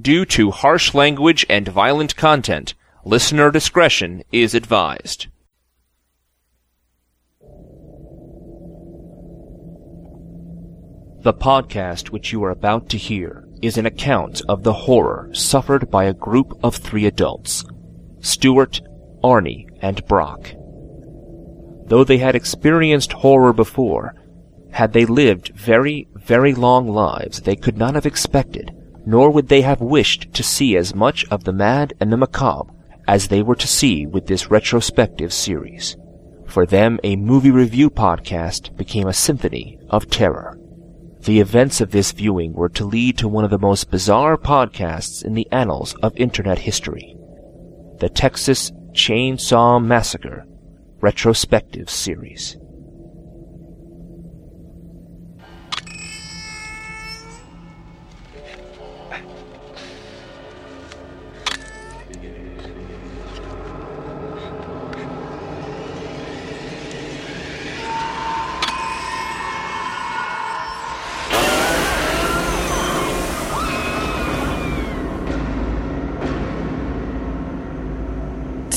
Due to harsh language and violent content, listener discretion is advised. The podcast which you are about to hear is an account of the horror suffered by a group of three adults Stuart, Arnie, and Brock. Though they had experienced horror before, had they lived very, very long lives they could not have expected, nor would they have wished to see as much of the mad and the macabre as they were to see with this retrospective series. For them, a movie review podcast became a symphony of terror. The events of this viewing were to lead to one of the most bizarre podcasts in the annals of internet history. The Texas Chainsaw Massacre Retrospective Series.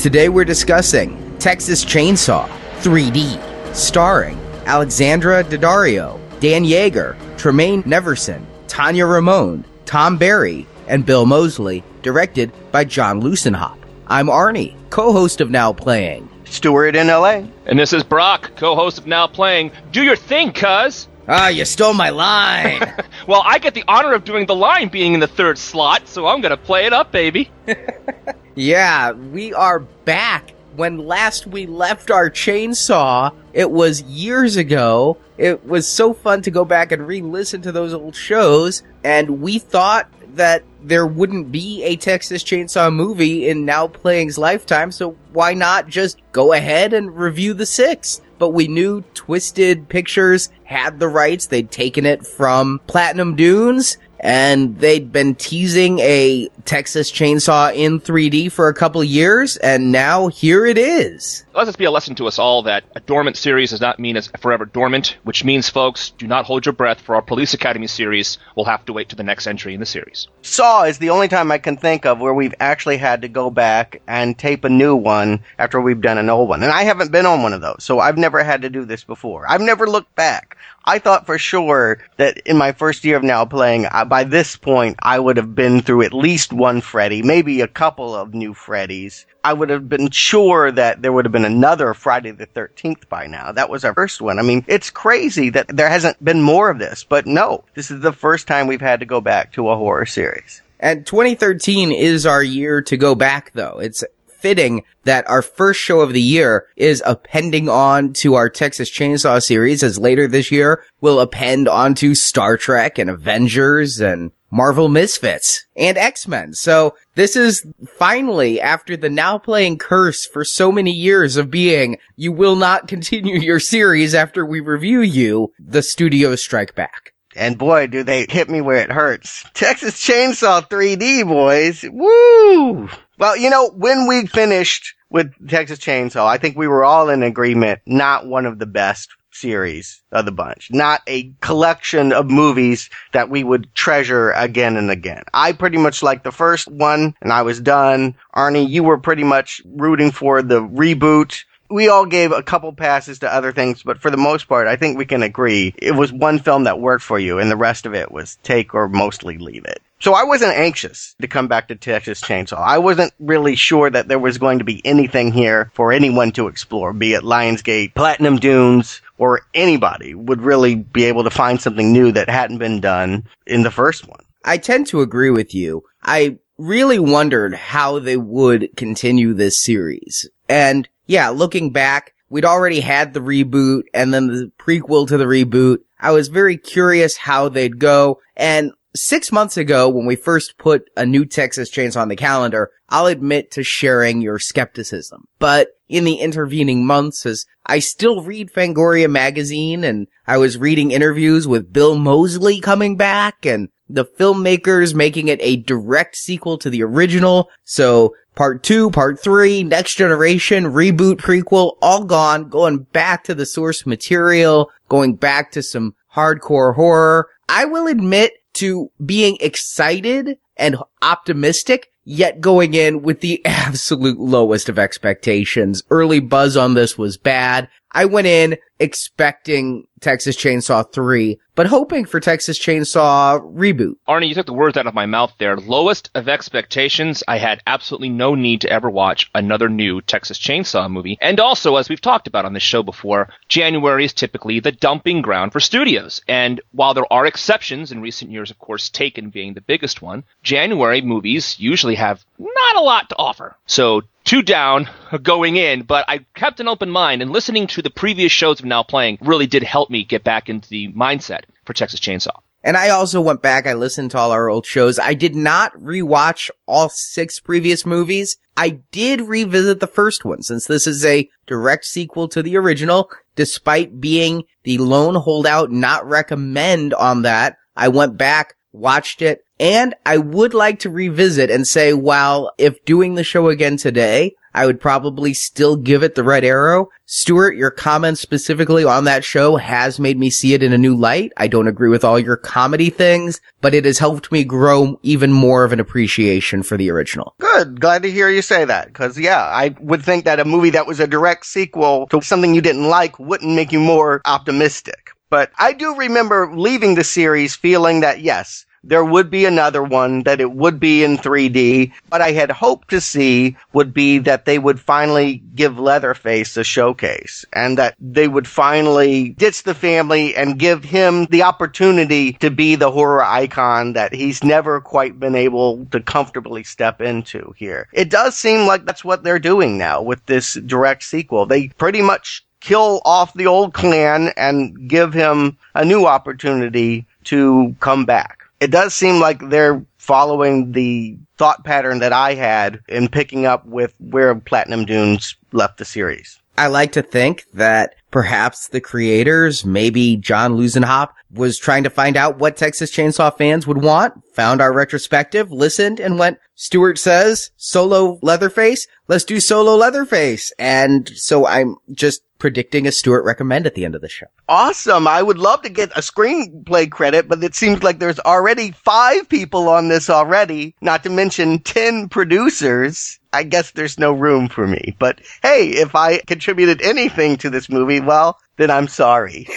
Today we're discussing Texas Chainsaw 3D, starring Alexandra Daddario, Dan Yeager, Tremaine Neverson, Tania Raymonde, Thom Barry, and Bill Moseley, directed by John Luessenhop. I'm Arnie, co-host of Now Playing. Stuart in LA. And this is Brock, co-host of Now Playing. Do your thing, cuz! Ah, you stole my line! Well, I get the honor of doing the line being in the third slot, so I'm gonna play it up, baby. yeah, we are back. When last we left our chainsaw, it was years ago. It was so fun to go back and re-listen to those old shows, and we thought that there wouldn't be a Texas Chainsaw movie in Now Playing's lifetime, so why not just go ahead and review the sixth? But we knew Twisted Pictures had the rights. They'd taken it from Platinum Dunes and they'd been teasing a Texas Chainsaw in 3D for a couple years, and now here it is. Let this be a lesson to us all that a dormant series does not mean it's forever dormant, which means, folks, do not hold your breath for our Police Academy series. We'll have to wait to the next entry in the series. Saw is the only time I can think of where we've actually had to go back and tape a new one after we've done an old one. And I haven't been on one of those, so I've never had to do this before. I've never looked back. I thought for sure that in my first year of now playing, uh, by this point, I would have been through at least one Freddy, maybe a couple of new Freddys. I would have been sure that there would have been another Friday the 13th by now. That was our first one. I mean, it's crazy that there hasn't been more of this, but no, this is the first time we've had to go back to a horror series. And 2013 is our year to go back though. It's fitting that our first show of the year is appending on to our Texas Chainsaw series as later this year we'll append onto Star Trek and Avengers and Marvel Misfits and X-Men. So this is finally after the now playing curse for so many years of being you will not continue your series after we review you, the studios strike back. And boy, do they hit me where it hurts. Texas Chainsaw 3D, boys. Woo! Well, you know, when we finished with Texas Chainsaw, I think we were all in agreement, not one of the best series of the bunch. Not a collection of movies that we would treasure again and again. I pretty much liked the first one and I was done. Arnie, you were pretty much rooting for the reboot we all gave a couple passes to other things, but for the most part, I think we can agree it was one film that worked for you, and the rest of it was take or mostly leave it. So I wasn't anxious to come back to Texas Chainsaw. I wasn't really sure that there was going to be anything here for anyone to explore, be it Lionsgate, Platinum Dunes, or anybody would really be able to find something new that hadn't been done in the first one. I tend to agree with you. I really wondered how they would continue this series. And yeah, looking back, we'd already had the reboot and then the prequel to the reboot. I was very curious how they'd go. And six months ago, when we first put a new Texas Chainsaw on the calendar, I'll admit to sharing your skepticism. But in the intervening months, as I still read Fangoria magazine and I was reading interviews with Bill Moseley coming back and the filmmakers making it a direct sequel to the original. So part two, part three, next generation, reboot, prequel, all gone, going back to the source material, going back to some hardcore horror. I will admit to being excited and optimistic, yet going in with the absolute lowest of expectations. Early buzz on this was bad. I went in expecting Texas Chainsaw 3, but hoping for Texas Chainsaw reboot. Arnie, you took the words out of my mouth there. Lowest of expectations. I had absolutely no need to ever watch another new Texas Chainsaw movie. And also, as we've talked about on this show before, January is typically the dumping ground for studios. And while there are exceptions in recent years, of course, Taken being the biggest one, January movies usually have not a lot to offer. So two down uh, going in, but I kept an open mind and listening to the previous shows of now playing really did help me get back into the mindset for Texas Chainsaw. And I also went back, I listened to all our old shows. I did not rewatch all six previous movies. I did revisit the first one since this is a direct sequel to the original. Despite being the lone holdout not recommend on that, I went back, watched it, and I would like to revisit and say, while if doing the show again today, I would probably still give it the red arrow. Stuart, your comments specifically on that show has made me see it in a new light. I don't agree with all your comedy things, but it has helped me grow even more of an appreciation for the original. Good. Glad to hear you say that. Cause yeah, I would think that a movie that was a direct sequel to something you didn't like wouldn't make you more optimistic. But I do remember leaving the series feeling that yes, there would be another one that it would be in 3D. What I had hoped to see would be that they would finally give Leatherface a showcase and that they would finally ditch the family and give him the opportunity to be the horror icon that he's never quite been able to comfortably step into here. It does seem like that's what they're doing now with this direct sequel. They pretty much kill off the old clan and give him a new opportunity to come back it does seem like they're following the thought pattern that I had in picking up with where Platinum Dunes left the series. I like to think that perhaps the creators, maybe John Luessenhop, was trying to find out what Texas Chainsaw fans would want, found our retrospective, listened, and went, Stuart says, solo Leatherface, let's do solo Leatherface. And so I'm just predicting a Stuart recommend at the end of the show. Awesome. I would love to get a screenplay credit, but it seems like there's already five people on this already, not to mention 10 producers. I guess there's no room for me. But hey, if I contributed anything to this movie, well, then I'm sorry.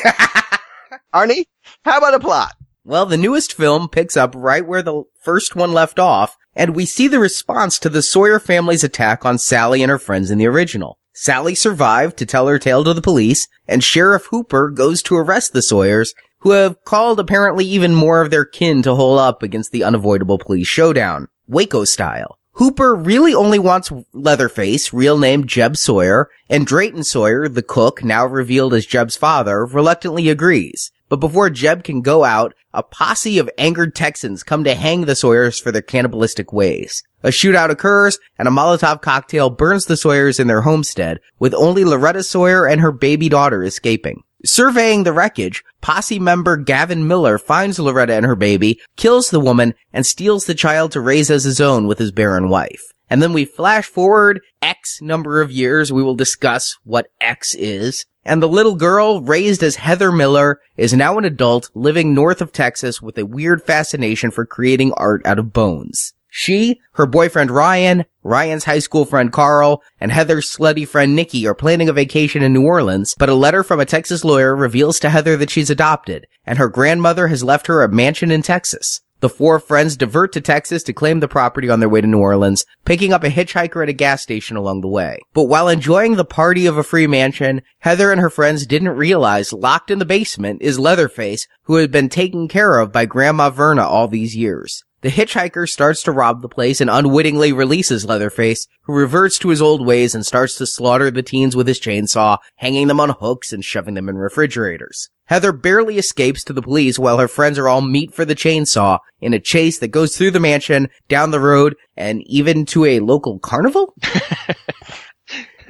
Arnie, how about a plot? Well, the newest film picks up right where the first one left off, and we see the response to the Sawyer family's attack on Sally and her friends in the original. Sally survived to tell her tale to the police, and Sheriff Hooper goes to arrest the Sawyers, who have called apparently even more of their kin to hold up against the unavoidable police showdown, Waco style. Hooper really only wants Leatherface, real name Jeb Sawyer, and Drayton Sawyer, the cook, now revealed as Jeb's father, reluctantly agrees. But before Jeb can go out, a posse of angered Texans come to hang the Sawyers for their cannibalistic ways. A shootout occurs, and a Molotov cocktail burns the Sawyers in their homestead, with only Loretta Sawyer and her baby daughter escaping. Surveying the wreckage, posse member Gavin Miller finds Loretta and her baby, kills the woman, and steals the child to raise as his own with his barren wife. And then we flash forward X number of years. We will discuss what X is. And the little girl, raised as Heather Miller, is now an adult living north of Texas with a weird fascination for creating art out of bones. She, her boyfriend Ryan, Ryan's high school friend Carl, and Heather's slutty friend Nikki are planning a vacation in New Orleans, but a letter from a Texas lawyer reveals to Heather that she's adopted, and her grandmother has left her a mansion in Texas. The four friends divert to Texas to claim the property on their way to New Orleans, picking up a hitchhiker at a gas station along the way. But while enjoying the party of a free mansion, Heather and her friends didn't realize locked in the basement is Leatherface, who had been taken care of by Grandma Verna all these years. The hitchhiker starts to rob the place and unwittingly releases Leatherface, who reverts to his old ways and starts to slaughter the teens with his chainsaw, hanging them on hooks and shoving them in refrigerators. Heather barely escapes to the police while her friends are all meet for the chainsaw in a chase that goes through the mansion, down the road, and even to a local carnival?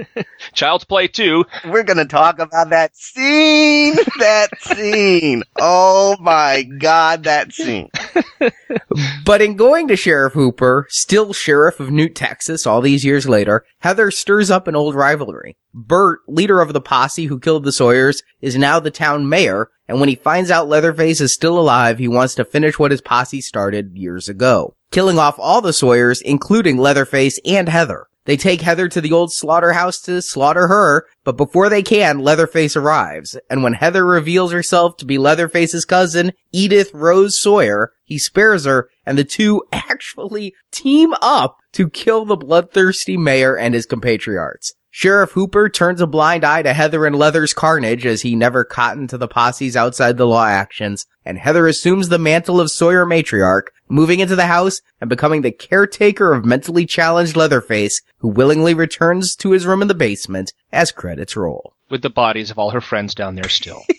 Child's Play 2. We're gonna talk about that scene. That scene. Oh my god, that scene. But in going to Sheriff Hooper, still sheriff of Newt, Texas, all these years later, Heather stirs up an old rivalry. Bert, leader of the posse who killed the Sawyers, is now the town mayor, and when he finds out Leatherface is still alive, he wants to finish what his posse started years ago. Killing off all the Sawyers, including Leatherface and Heather. They take Heather to the old slaughterhouse to slaughter her, but before they can, Leatherface arrives. And when Heather reveals herself to be Leatherface's cousin, Edith Rose Sawyer, he spares her, and the two actually team up to kill the bloodthirsty mayor and his compatriots. Sheriff Hooper turns a blind eye to Heather and Leather's carnage as he never cottoned to the posse's outside the law actions, and Heather assumes the mantle of Sawyer matriarch, moving into the house and becoming the caretaker of mentally challenged Leatherface, who willingly returns to his room in the basement as credits roll. With the bodies of all her friends down there still.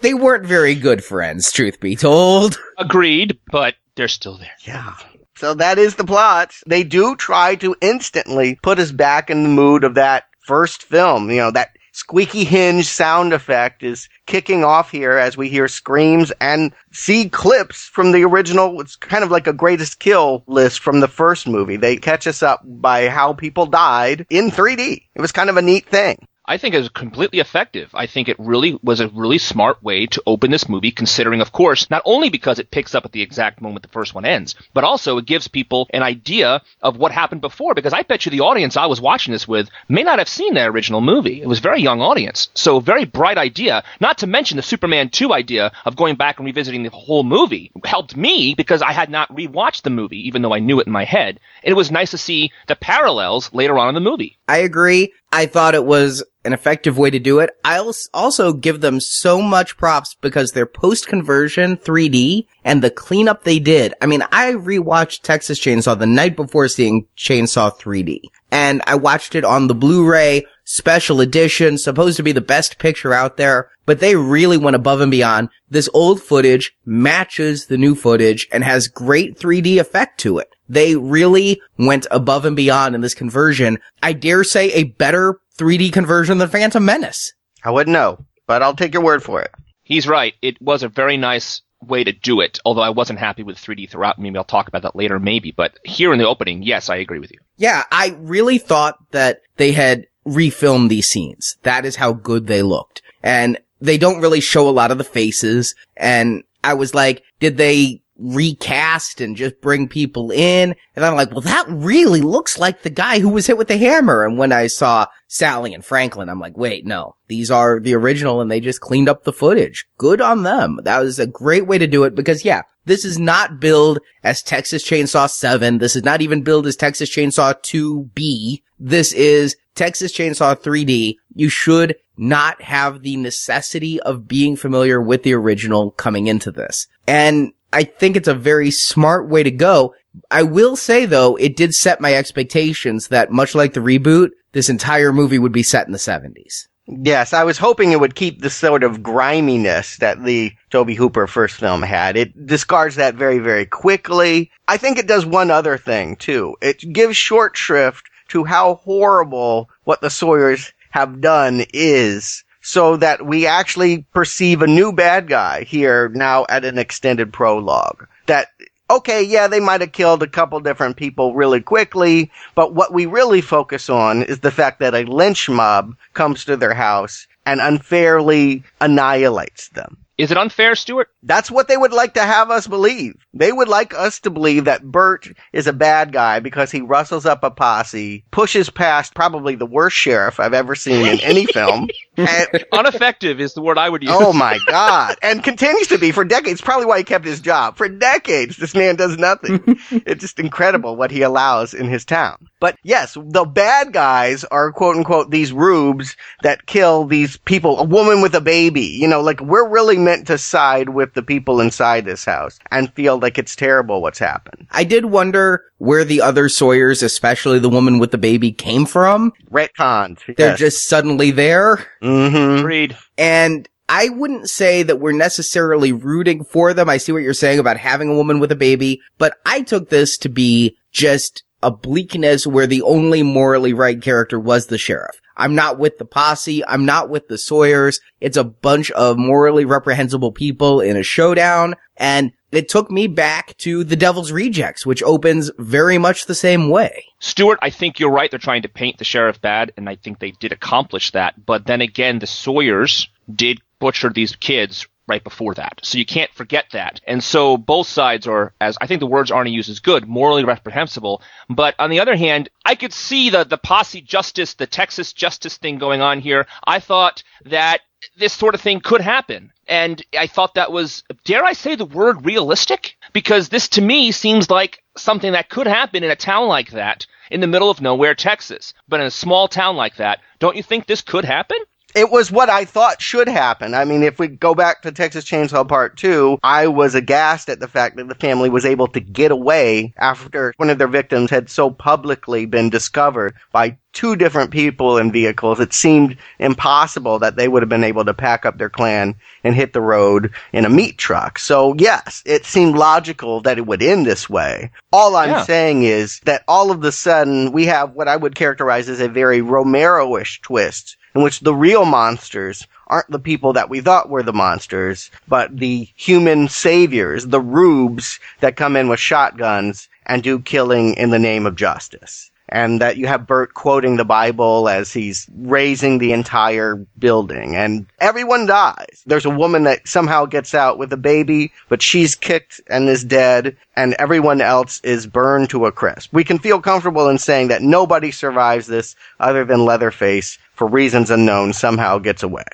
They weren't very good friends, truth be told. Agreed, but they're still there. Yeah. So that is the plot. They do try to instantly put us back in the mood of that first film. You know, that squeaky hinge sound effect is kicking off here as we hear screams and see clips from the original. It's kind of like a greatest kill list from the first movie. They catch us up by how people died in 3D. It was kind of a neat thing. I think it was completely effective. I think it really was a really smart way to open this movie, considering, of course, not only because it picks up at the exact moment the first one ends, but also it gives people an idea of what happened before. Because I bet you the audience I was watching this with may not have seen the original movie. It was a very young audience. So very bright idea. Not to mention the Superman 2 idea of going back and revisiting the whole movie helped me because I had not rewatched the movie, even though I knew it in my head. And it was nice to see the parallels later on in the movie. I agree. I thought it was an effective way to do it. I'll also give them so much props because their post conversion 3D and the cleanup they did. I mean, I rewatched Texas Chainsaw the night before seeing Chainsaw 3D and I watched it on the Blu-ray special edition, supposed to be the best picture out there, but they really went above and beyond. This old footage matches the new footage and has great 3D effect to it. They really went above and beyond in this conversion. I dare say a better 3D conversion than Phantom Menace. I wouldn't know, but I'll take your word for it. He's right. It was a very nice way to do it, although I wasn't happy with 3D throughout. Maybe I'll talk about that later, maybe. But here in the opening, yes, I agree with you. Yeah, I really thought that they had refilmed these scenes. That is how good they looked. And they don't really show a lot of the faces. And I was like, did they recast and just bring people in? And I'm like, well, that really looks like the guy who was hit with the hammer. And when I saw Sally and Franklin, I'm like, wait, no, these are the original and they just cleaned up the footage. Good on them. That was a great way to do it because yeah, this is not billed as Texas Chainsaw 7. This is not even billed as Texas Chainsaw 2B. This is Texas Chainsaw 3D. You should not have the necessity of being familiar with the original coming into this. And I think it's a very smart way to go. I will say though, it did set my expectations that much like the reboot, this entire movie would be set in the 70s. Yes, I was hoping it would keep the sort of griminess that the Tobe Hooper first film had. It discards that very, very quickly. I think it does one other thing too. It gives short shrift to how horrible what the Sawyers have done is so that we actually perceive a new bad guy here now at an extended prologue. That okay, yeah, they might have killed a couple different people really quickly, but what we really focus on is the fact that a lynch mob comes to their house and unfairly annihilates them. Is it unfair, Stuart? That's what they would like to have us believe. They would like us to believe that Bert is a bad guy because he rustles up a posse, pushes past probably the worst sheriff I've ever seen in any film. And, Ineffective is the word I would use. oh my god. And continues to be for decades. Probably why he kept his job. For decades, this man does nothing. it's just incredible what he allows in his town. But yes, the bad guys are quote unquote these rubes that kill these people, a woman with a baby. You know, like we're really meant to side with the people inside this house and feel like it's terrible what's happened. I did wonder where the other Sawyers, especially the woman with the baby, came from. Retcons. They're just suddenly there. Mm-hmm. Agreed. And I wouldn't say that we're necessarily rooting for them. I see what you're saying about having a woman with a baby, but I took this to be just a bleakness where the only morally right character was the sheriff. I'm not with the posse. I'm not with the Sawyers. It's a bunch of morally reprehensible people in a showdown. And it took me back to The Devil's Rejects, which opens very much the same way. Stuart, I think you're right. They're trying to paint the sheriff bad, and I think they did accomplish that. But then again, the Sawyers did butcher these kids right before that. So you can't forget that. And so both sides are, as I think the words Arnie uses, good, morally reprehensible. But on the other hand, I could see the, the posse justice, the Texas justice thing going on here. I thought that this sort of thing could happen. And I thought that was, dare I say the word realistic? Because this to me seems like something that could happen in a town like that in the middle of nowhere, Texas. But in a small town like that, don't you think this could happen? It was what I thought should happen. I mean, if we go back to Texas Chainsaw Part 2, I was aghast at the fact that the family was able to get away after one of their victims had so publicly been discovered by two different people in vehicles. It seemed impossible that they would have been able to pack up their clan and hit the road in a meat truck. So yes, it seemed logical that it would end this way. All I'm yeah. saying is that all of a sudden we have what I would characterize as a very Romero-ish twist in which the real monsters aren't the people that we thought were the monsters, but the human saviors, the rubes that come in with shotguns and do killing in the name of justice and that you have Bert quoting the Bible as he's raising the entire building and everyone dies. There's a woman that somehow gets out with a baby, but she's kicked and is dead and everyone else is burned to a crisp. We can feel comfortable in saying that nobody survives this other than Leatherface for reasons unknown somehow gets away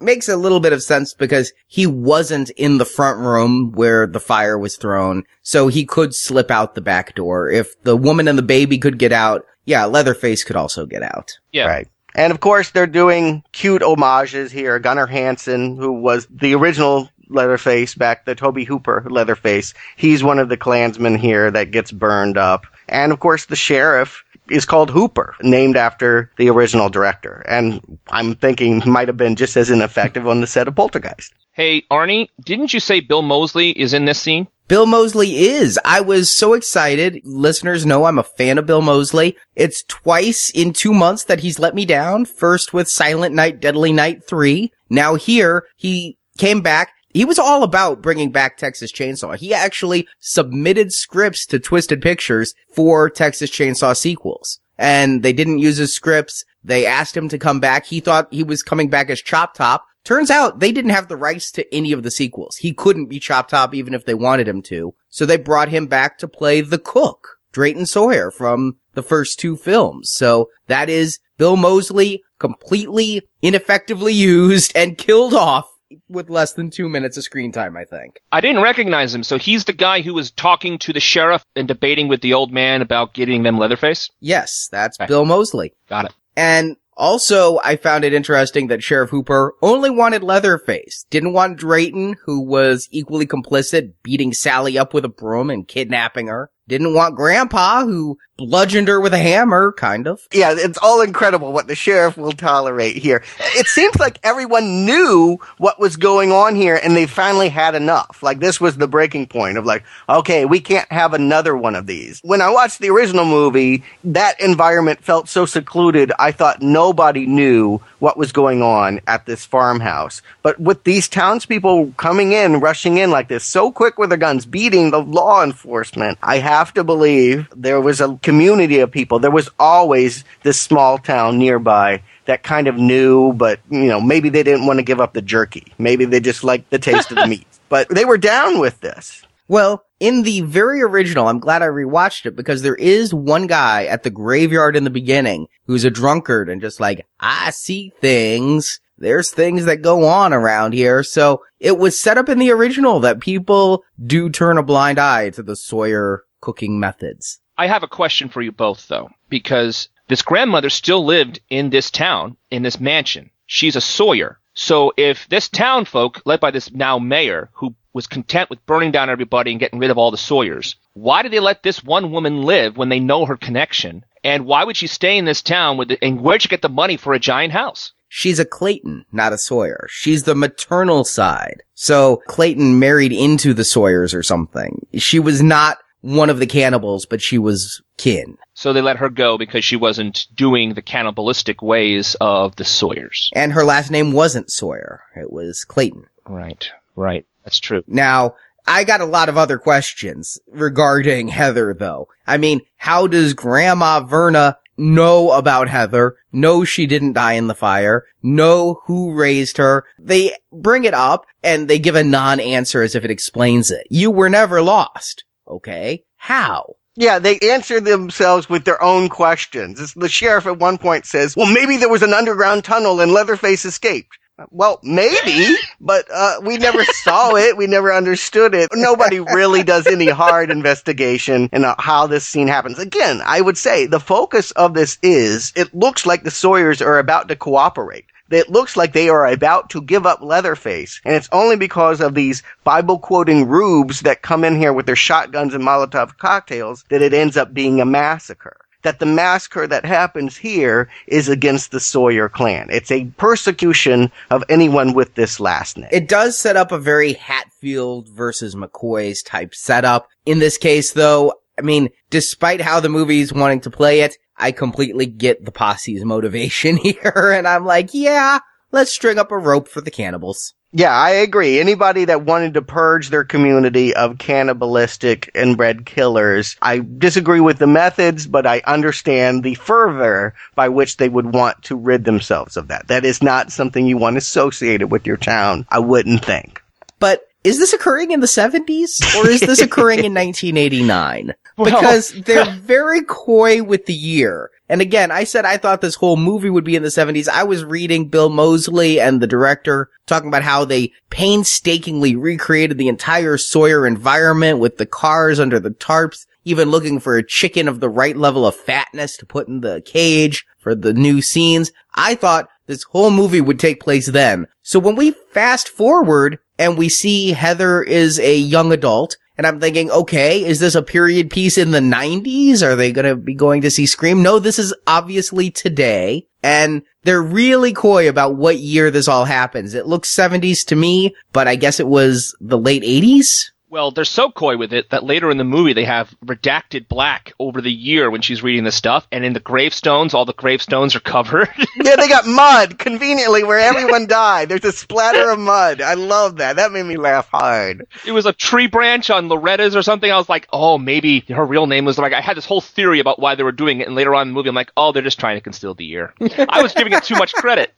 makes a little bit of sense because he wasn't in the front room where the fire was thrown, so he could slip out the back door. If the woman and the baby could get out, yeah, Leatherface could also get out. Yeah. Right. And of course, they're doing cute homages here. Gunnar Hansen, who was the original Leatherface back, the Tobe Hooper Leatherface, he's one of the clansmen here that gets burned up. And of course, the sheriff is called Hooper, named after the original director. And I'm thinking might have been just as ineffective on the set of Poltergeist. Hey, Arnie, didn't you say Bill Moseley is in this scene? Bill Moseley is. I was so excited. Listeners know I'm a fan of Bill Moseley. It's twice in two months that he's let me down. First with Silent Night, Deadly Night 3. Now here, he came back he was all about bringing back Texas Chainsaw. He actually submitted scripts to Twisted Pictures for Texas Chainsaw sequels. And they didn't use his scripts. They asked him to come back. He thought he was coming back as Chop Top. Turns out they didn't have the rights to any of the sequels. He couldn't be Chop Top even if they wanted him to. So they brought him back to play the cook, Drayton Sawyer from the first two films. So that is Bill Moseley completely ineffectively used and killed off with less than two minutes of screen time, I think. I didn't recognize him, so he's the guy who was talking to the sheriff and debating with the old man about getting them Leatherface? Yes, that's okay. Bill Moseley. Got it. And also, I found it interesting that Sheriff Hooper only wanted Leatherface, didn't want Drayton, who was equally complicit, beating Sally up with a broom and kidnapping her. Didn't want Grandpa, who bludgeoned her with a hammer, kind of. Yeah, it's all incredible what the sheriff will tolerate here. It seems like everyone knew what was going on here and they finally had enough. Like this was the breaking point of like, okay, we can't have another one of these. When I watched the original movie, that environment felt so secluded, I thought nobody knew what was going on at this farmhouse. But with these townspeople coming in, rushing in like this, so quick with their guns, beating the law enforcement, I have to believe there was a community of people. There was always this small town nearby that kind of knew, but you know, maybe they didn't want to give up the jerky. Maybe they just liked the taste of the meat. But they were down with this. Well, in the very original, I'm glad I rewatched it because there is one guy at the graveyard in the beginning who's a drunkard and just like, I see things. There's things that go on around here. So it was set up in the original that people do turn a blind eye to the Sawyer cooking methods. I have a question for you both though, because this grandmother still lived in this town, in this mansion. She's a Sawyer. So if this town folk, led by this now mayor, who was content with burning down everybody and getting rid of all the Sawyers, why did they let this one woman live when they know her connection? And why would she stay in this town with the, and where'd she get the money for a giant house? She's a Clayton, not a Sawyer. She's the maternal side. So Clayton married into the Sawyers or something. She was not one of the cannibals, but she was kin. So they let her go because she wasn't doing the cannibalistic ways of the Sawyers. And her last name wasn't Sawyer. It was Clayton. Right, right. That's true. Now, I got a lot of other questions regarding Heather though. I mean, how does Grandma Verna know about Heather, know she didn't die in the fire, know who raised her. They bring it up and they give a non-answer as if it explains it. You were never lost. Okay. How? Yeah, they answer themselves with their own questions. The sheriff at one point says, well, maybe there was an underground tunnel and Leatherface escaped. Well, maybe, but uh, we never saw it. We never understood it. Nobody really does any hard investigation in uh, how this scene happens. Again, I would say the focus of this is it looks like the Sawyers are about to cooperate. It looks like they are about to give up Leatherface, and it's only because of these Bible quoting rubes that come in here with their shotguns and Molotov cocktails that it ends up being a massacre that the massacre that happens here is against the Sawyer clan. It's a persecution of anyone with this last name. It does set up a very Hatfield versus McCoy's type setup. In this case, though, I mean, despite how the movie's wanting to play it, I completely get the posse's motivation here, and I'm like, yeah, let's string up a rope for the cannibals. Yeah, I agree. Anybody that wanted to purge their community of cannibalistic inbred killers, I disagree with the methods, but I understand the fervor by which they would want to rid themselves of that. That is not something you want associated with your town, I wouldn't think. But is this occurring in the 70s or is this occurring in 1989? Because they're very coy with the year. And again, I said I thought this whole movie would be in the 70s. I was reading Bill Moseley and the director talking about how they painstakingly recreated the entire Sawyer environment with the cars under the tarps, even looking for a chicken of the right level of fatness to put in the cage for the new scenes. I thought this whole movie would take place then. So when we fast forward and we see Heather is a young adult, and I'm thinking, okay, is this a period piece in the 90s? Are they gonna be going to see Scream? No, this is obviously today. And they're really coy about what year this all happens. It looks 70s to me, but I guess it was the late 80s? Well, they're so coy with it that later in the movie they have redacted black over the year when she's reading the stuff, and in the gravestones, all the gravestones are covered. Yeah, they got mud conveniently where everyone died. There's a splatter of mud. I love that. That made me laugh hard. it was a tree branch on Loretta's or something. I was like, oh, maybe her real name was like. I had this whole theory about why they were doing it, and later on in the movie, I'm like, oh, they're just trying to conceal the year. I was giving it too much credit.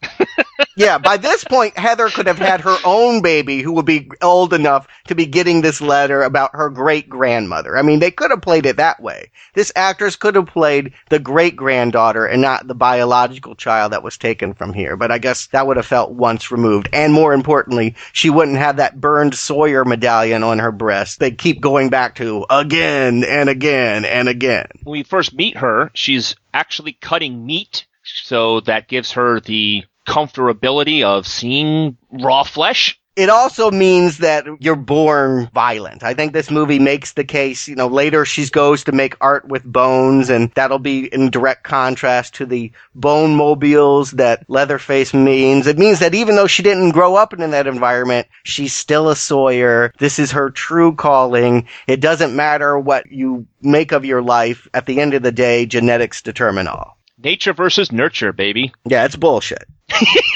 Yeah, by this point, Heather could have had her own baby who would be old enough to be getting this letter about her great grandmother. I mean, they could have played it that way. This actress could have played the great granddaughter and not the biological child that was taken from here. But I guess that would have felt once removed. And more importantly, she wouldn't have that burned Sawyer medallion on her breast. They keep going back to again and again and again. when we first meet her, she's actually cutting meat, so that gives her the comfortability of seeing raw flesh. It also means that you're born violent. I think this movie makes the case, you know, later she goes to make art with bones and that'll be in direct contrast to the bone mobiles that Leatherface means. It means that even though she didn't grow up in that environment, she's still a Sawyer. This is her true calling. It doesn't matter what you make of your life. At the end of the day, genetics determine all. Nature versus nurture, baby. Yeah, it's bullshit.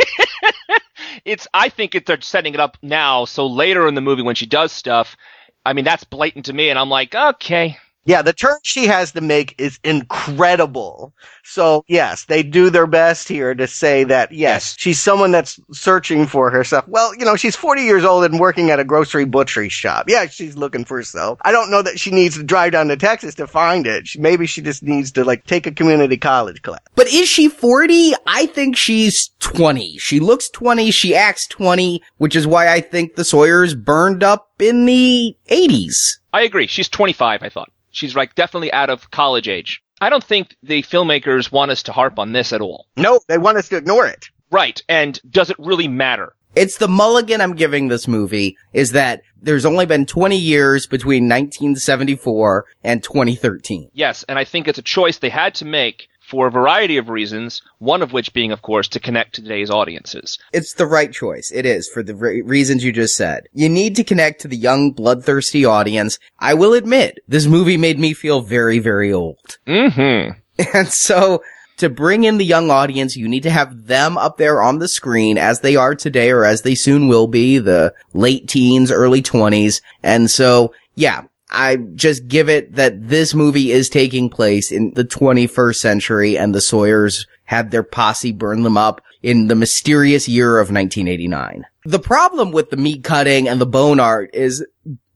It's I think it, they're setting it up now, so later in the movie when she does stuff, I mean that's blatant to me, and I'm like, okay, Yeah, the turn she has to make is incredible. So yes, they do their best here to say that yes, she's someone that's searching for herself. Well, you know, she's 40 years old and working at a grocery butchery shop. Yeah, she's looking for herself. I don't know that she needs to drive down to Texas to find it. She, maybe she just needs to like take a community college class. But is she 40? I think she's 20. She looks 20, she acts 20, which is why I think the Sawyers burned up in the 80s. I agree. She's 25, I thought. She's like definitely out of college age. I don't think the filmmakers want us to harp on this at all. No, they want us to ignore it. Right, and does it really matter? It's the mulligan I'm giving this movie is that there's only been 20 years between 1974 and 2013. Yes, and I think it's a choice they had to make for a variety of reasons, one of which being, of course, to connect to today's audiences. It's the right choice. It is for the re- reasons you just said. You need to connect to the young, bloodthirsty audience. I will admit, this movie made me feel very, very old. Mm-hmm. And so, to bring in the young audience, you need to have them up there on the screen as they are today or as they soon will be, the late teens, early twenties. And so, yeah, I just give it that this movie is taking place in the 21st century and the Sawyers had their posse burn them up in the mysterious year of 1989. The problem with the meat cutting and the bone art is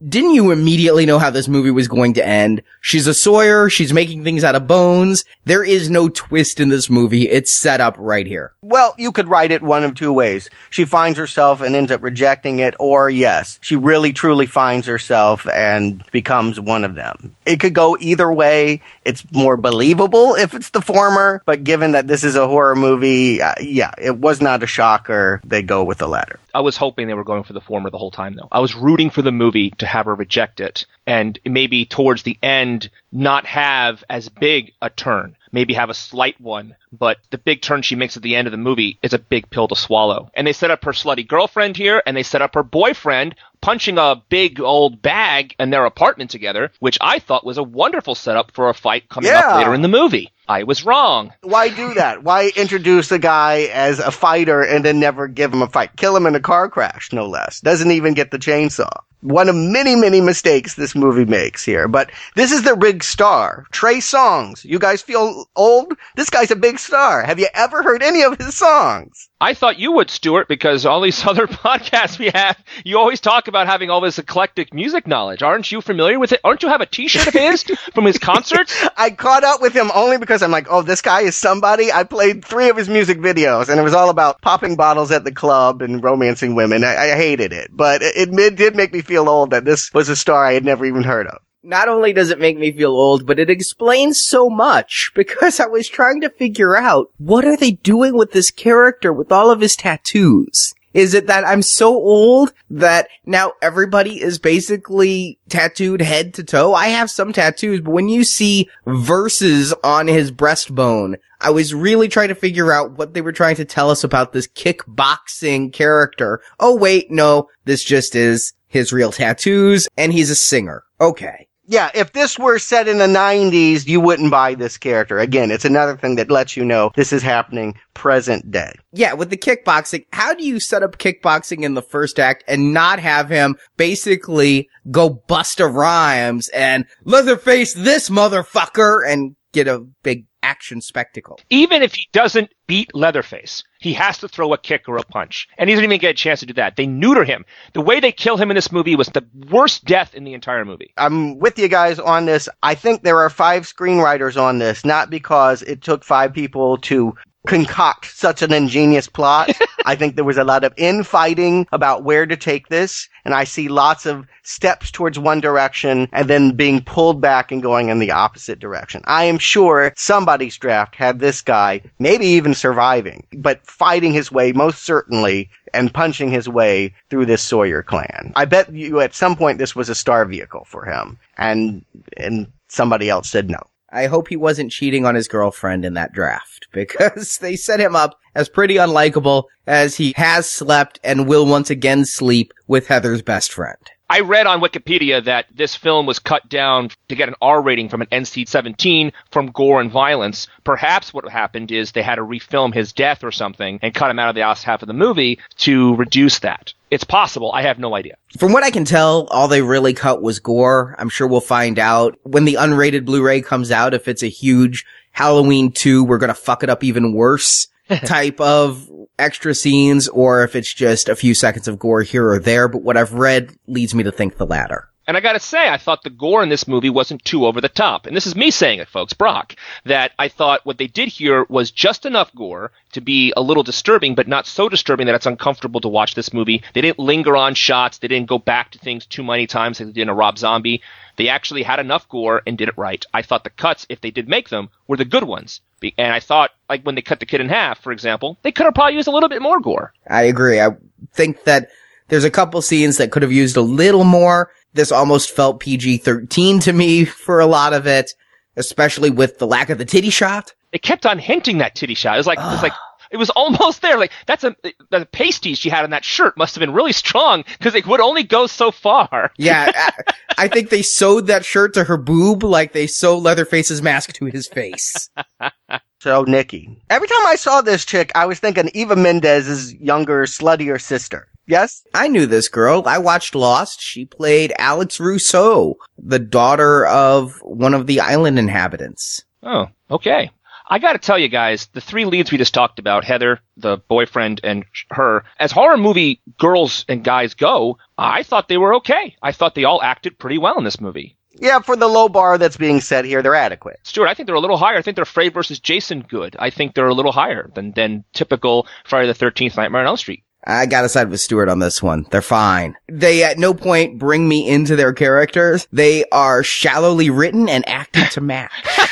didn't you immediately know how this movie was going to end? She's a Sawyer. She's making things out of bones. There is no twist in this movie. It's set up right here. Well, you could write it one of two ways. She finds herself and ends up rejecting it, or yes, she really truly finds herself and becomes one of them. It could go either way. It's more believable if it's the former, but given that this is a horror movie, uh, yeah, it was not a shocker. They go with the latter. I was hoping they were going for the former the whole time, though. I was rooting for the movie to have her reject it and maybe towards the end not have as big a turn. Maybe have a slight one, but the big turn she makes at the end of the movie is a big pill to swallow. And they set up her slutty girlfriend here, and they set up her boyfriend punching a big old bag in their apartment together, which I thought was a wonderful setup for a fight coming Yeah. up later in the movie. I was wrong. Why do that? Why introduce a guy as a fighter and then never give him a fight? Kill him in a car crash, no less. Doesn't even get the chainsaw. One of many, many mistakes this movie makes here. But this is their big star. Trey Songz. You guys feel old? This guy's a big star. Have you ever heard any of his songs? I thought you would, Stuart, because all these other podcasts we have, you always talk about having all this eclectic music knowledge. Aren't you familiar with it? Aren't you have a T-shirt of his from his concerts? I caught up with him only because I'm like, oh, this guy is somebody. I played three of his music videos, and it was all about popping bottles at the club and romancing women. I, I hated it, but it, it did make me feel old that this was a star I had never even heard of. Not only does it make me feel old, but it explains so much because I was trying to figure out what are they doing with this character with all of his tattoos? Is it that I'm so old that now everybody is basically tattooed head to toe? I have some tattoos, but when you see verses on his breastbone, I was really trying to figure out what they were trying to tell us about this kickboxing character. Oh wait, no, this just is his real tattoos and he's a singer. Okay. Yeah, if this were set in the 90s, you wouldn't buy this character. Again, it's another thing that lets you know this is happening present day. Yeah, with the kickboxing, how do you set up kickboxing in the first act and not have him basically go Busta Rhymes and Leatherface this motherfucker and get a big action spectacle? Even if he doesn't beat Leatherface, he has to throw a kick or a punch. And he doesn't even get a chance to do that. They neuter him. The way they kill him in this movie was the worst death in the entire movie. I'm with you guys on this. I think there are five screenwriters on this, not because it took five people to concoct such an ingenious plot. I think there was a lot of infighting about where to take this, and I see lots of steps towards one direction and then being pulled back and going in the opposite direction. I am sure somebody's draft had this guy, maybe even surviving, but fighting his way most certainly and punching his way through this Sawyer clan. I bet you at some point this was a star vehicle for him, and and somebody else said no. I hope he wasn't cheating on his girlfriend in that draft because they set him up as pretty unlikable as he has slept and will once again sleep with Heather's best friend. I read on Wikipedia that this film was cut down to get an R rating from an NC-17 from gore and violence. Perhaps what happened is they had to refilm his death or something and cut him out of the last half of the movie to reduce that. It's possible. I have no idea. From what I can tell, all they really cut was gore. I'm sure we'll find out when the unrated Blu-ray comes out if it's a huge Halloween 2, we're gonna fuck it up even worse type of extra scenes or if it's just a few seconds of gore here or there, but what I've read leads me to think the latter. And I gotta say, I thought the gore in this movie wasn't too over the top. And this is me saying it, folks, Brock, that I thought what they did here was just enough gore to be a little disturbing, but not so disturbing that it's uncomfortable to watch this movie. They didn't linger on shots. They didn't go back to things too many times like they did in a Rob Zombie. They actually had enough gore and did it right. I thought the cuts, if they did make them, were the good ones. And I thought, like when they cut the kid in half, for example, they could have probably used a little bit more gore. I agree. I think that there's a couple scenes that could have used a little more. This almost felt PG-13 to me for a lot of it, especially with the lack of the titty shot. it kept on hinting that titty shot. It was like, it was like, it was almost there. Like that's a the pasties she had on that shirt must have been really strong because it would only go so far. Yeah, I, I think they sewed that shirt to her boob like they sew Leatherface's mask to his face. So Nikki. Every time I saw this chick, I was thinking Eva Mendes's younger, sluttier sister. Yes? I knew this girl. I watched Lost. She played Alex Rousseau, the daughter of one of the island inhabitants. Oh, okay. I got to tell you guys, the three leads we just talked about, Heather, the boyfriend, and her, as horror movie girls and guys go, I thought they were okay. I thought they all acted pretty well in this movie. Yeah, for the low bar that's being set here, they're adequate. Stuart, I think they're a little higher. I think they're Fred versus Jason good. I think they're a little higher than, than typical Friday the 13th Nightmare on Elm Street. I gotta side with Stuart on this one. They're fine. They at no point bring me into their characters. They are shallowly written and acted to match.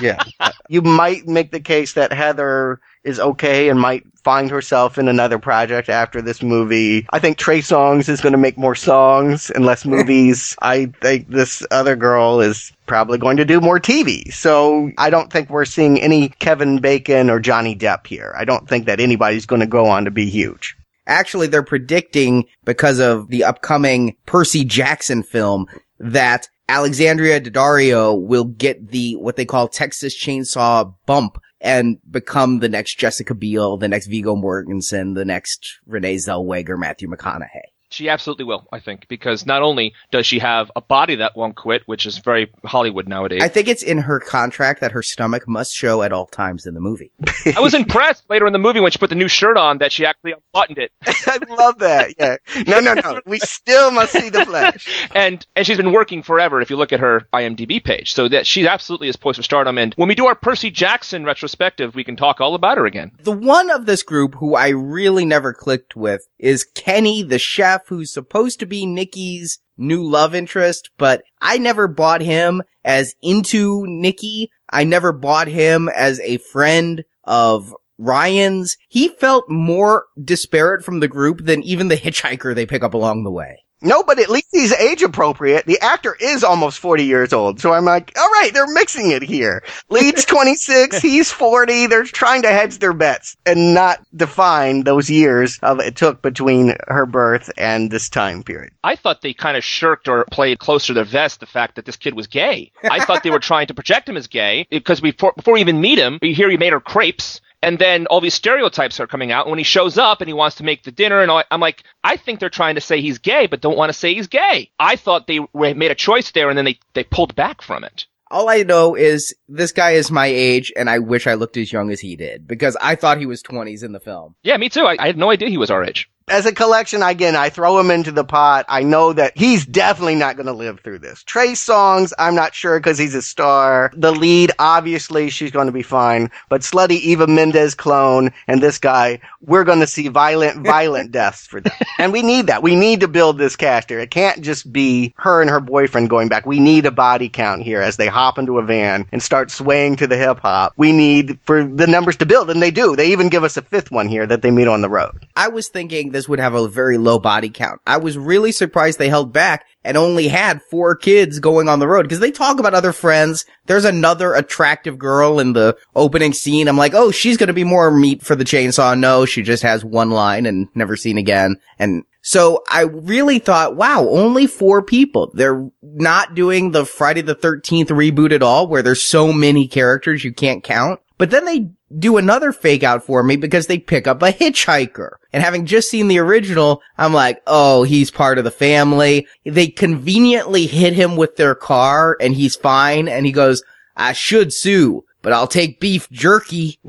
yeah. You might make the case that Heather is okay and might find herself in another project after this movie. I think Trey Songz is going to make more songs and less movies. I think this other girl is probably going to do more TV. So I don't think we're seeing any Kevin Bacon or Johnny Depp here. I don't think that anybody's going to go on to be huge. Actually, they're predicting because of the upcoming Percy Jackson film that Alexandria Daddario will get the, what they call Texas Chainsaw bump and become the next Jessica Biel, the next Viggo Mortensen, the next Renee Zellweger, Matthew McConaughey. She absolutely will, I think, because not only does she have a body that won't quit, which is very Hollywood nowadays. I think it's in her contract that her stomach must show at all times in the movie. I was impressed later in the movie when she put the new shirt on that she actually unbuttoned it. I love that. Yeah. No, no, no. We still must see the flesh. and and she's been working forever. If you look at her IMDb page, so that she absolutely is poised for stardom. And when we do our Percy Jackson retrospective, we can talk all about her again. The one of this group who I really never clicked with is Kenny, the chef who's supposed to be Nikki's new love interest, but I never bought him as into Nikki. I never bought him as a friend of Ryan's. He felt more disparate from the group than even the hitchhiker they pick up along the way. No, but at least he's age appropriate. The actor is almost 40 years old. So I'm like, all right, they're mixing it here. Lead's 26, he's 40. They're trying to hedge their bets and not define those years of it took between her birth and this time period. I thought they kind of shirked or played close to their vest the fact that this kid was gay. I thought they were trying to project him as gay because before, before we even meet him, we hear he made her crepes and then all these stereotypes are coming out. And when he shows up and he wants to make the dinner, and all, I'm like, I think they're trying to say he's gay, but don't want to say he's gay. I thought they made a choice there, and then they they pulled back from it. All I know is this guy is my age, and I wish I looked as young as he did because I thought he was 20s in the film. Yeah, me too. I, I had no idea he was our age as a collection, again, I throw him into the pot. I know that he's definitely not going to live through this. Trey Songz, I'm not sure because he's a star. The lead, obviously, she's going to be fine. But slutty Eva Mendes clone and this guy, we're going to see violent, violent deaths for them. And we need that. We need to build this cast here. It can't just be her and her boyfriend going back. We need a body count here as they hop into a van and start swaying to the hip hop. We need for the numbers to build, and they do. They even give us a fifth one here that they meet on the road. I was thinking this would have a very low body count. I was really surprised they held back and only had four kids going on the road because they talk about other friends. There's another attractive girl in the opening scene. I'm like, oh, she's going to be more meat for the chainsaw. No, she just has one line and never seen again. And so I really thought, wow, only four people. They're not doing the Friday the 13th reboot at all where there's so many characters you can't count. But then they do another fake out for me because they pick up a hitchhiker. And having just seen the original, I'm like, oh, he's part of the family. They conveniently hit him with their car and he's fine. And he goes, I should sue but I'll take beef jerky.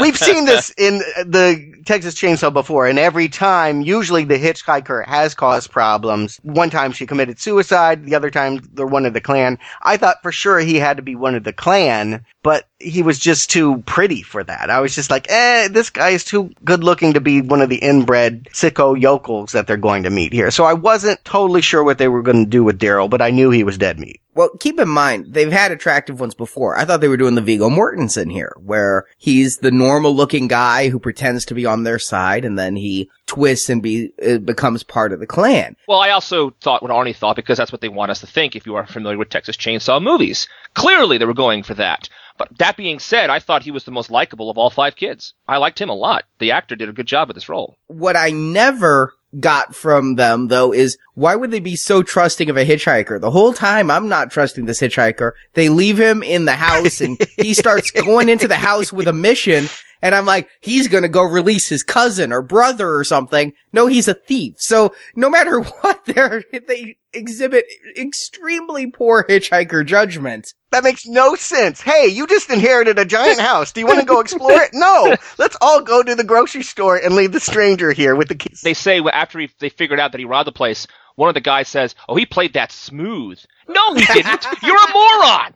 We've seen this in the Texas Chainsaw before, and every time, usually the hitchhiker has caused problems. One time she committed suicide, the other time they're one of the clan. I thought for sure he had to be one of the clan, but he was just too pretty for that. I was just like, eh, this guy is too good looking to be one of the inbred sicko yokels that they're going to meet here. So I wasn't totally sure what they were going to do with Daryl, but I knew he was dead meat. Well, keep in mind, they've had attractive ones before. I thought they were doing the Viggo Mortensen here, where he's the normal looking guy who pretends to be on their side and then he twists and be, uh, becomes part of the clan. Well, I also thought what Arnie thought because that's what they want us to think if you are familiar with Texas Chainsaw movies. Clearly they were going for that. But that being said, I thought he was the most likable of all five kids. I liked him a lot. The actor did a good job with this role. What I never got from them though is why would they be so trusting of a hitchhiker? The whole time I'm not trusting this hitchhiker. They leave him in the house and he starts going into the house with a mission and I'm like, he's gonna go release his cousin or brother or something. No, he's a thief. So no matter what, they're, they exhibit extremely poor hitchhiker judgment. That makes no sense. Hey, you just inherited a giant house. Do you want to go explore it? No. Let's all go to the grocery store and leave the stranger here with the kids. They say after he, they figured out that he robbed the place, one of the guys says, "Oh, he played that smooth." No, he didn't. You're a moron.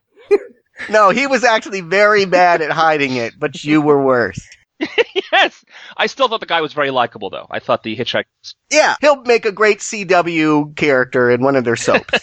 No, he was actually very bad at hiding it, but you were worse. yes, I still thought the guy was very likable, though. I thought the hitchhiker. Yeah, he'll make a great CW character in one of their soaps.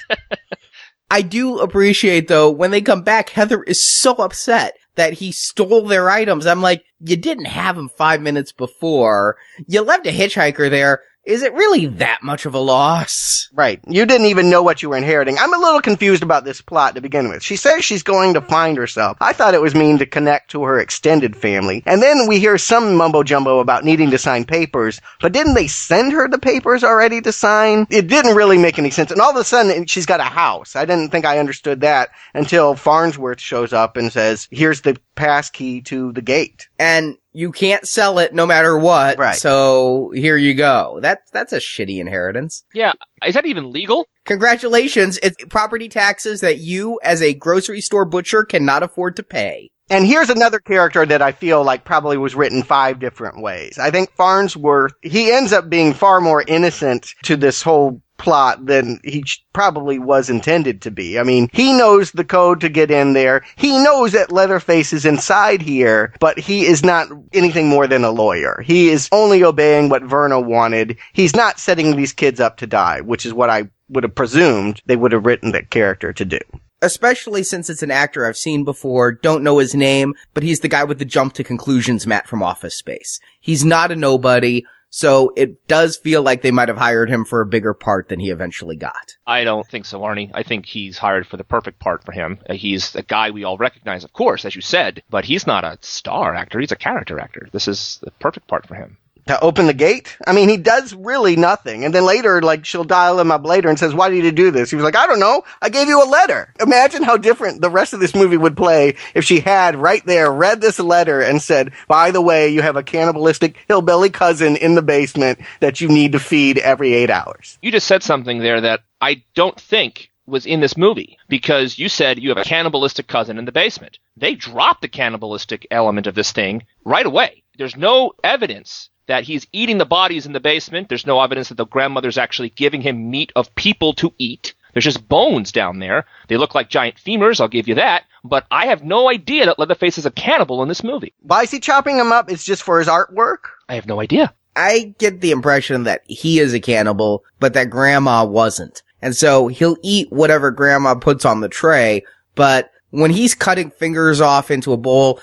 I do appreciate though when they come back, Heather is so upset that he stole their items. I'm like, you didn't have him five minutes before. You left a hitchhiker there. Is it really that much of a loss? Right. You didn't even know what you were inheriting. I'm a little confused about this plot to begin with. She says she's going to find herself. I thought it was mean to connect to her extended family. And then we hear some mumbo jumbo about needing to sign papers. But didn't they send her the papers already to sign? It didn't really make any sense. And all of a sudden, she's got a house. I didn't think I understood that until Farnsworth shows up and says, here's the pass key to the gate. And you can't sell it no matter what. Right. So here you go. That's, that's a shitty inheritance. Yeah, is that even legal? Congratulations. It's property taxes that you as a grocery store butcher cannot afford to pay. And here's another character that I feel like probably was written five different ways. I think Farnsworth, he ends up being far more innocent to this whole plot than he probably was intended to be. I mean, he knows the code to get in there. He knows that Leatherface is inside here, but he is not anything more than a lawyer. He is only obeying what Verna wanted. He's not setting these kids up to die, which is what I would have presumed they would have written that character to do. Especially since it's an actor I've seen before, don't know his name, but he's the guy with the jump to conclusions mat from Office Space. He's not a nobody. So it does feel like they might have hired him for a bigger part than he eventually got. I don't think so, Arnie. I think he's hired for the perfect part for him. Uh, he's a guy we all recognize, of course, as you said, but he's not a star actor. He's a character actor. This is the perfect part for him to open the gate. I mean, he does really nothing. And then later, like, she'll dial him up later and says, why did you do this? He was like, I don't know. I gave you a letter. Imagine how different the rest of this movie would play if she had right there read this letter and said, by the way, you have a cannibalistic hillbilly cousin in the basement that you need to feed every eight hours. You just said something there that I don't think was in this movie because you said you have a cannibalistic cousin in the basement. They dropped the cannibalistic element of this thing right away. There's no evidence that he's eating the bodies in the basement. There's no evidence that the grandmother's actually giving him meat of people to eat. There's just bones down there. They look like giant femurs, I'll give you that. But I have no idea that Leatherface is a cannibal in this movie. Why is he chopping them up? It's just for his artwork? I have no idea. I get the impression that he is a cannibal, but that grandma wasn't. And so he'll eat whatever grandma puts on the tray, but when he's cutting fingers off into a bowl,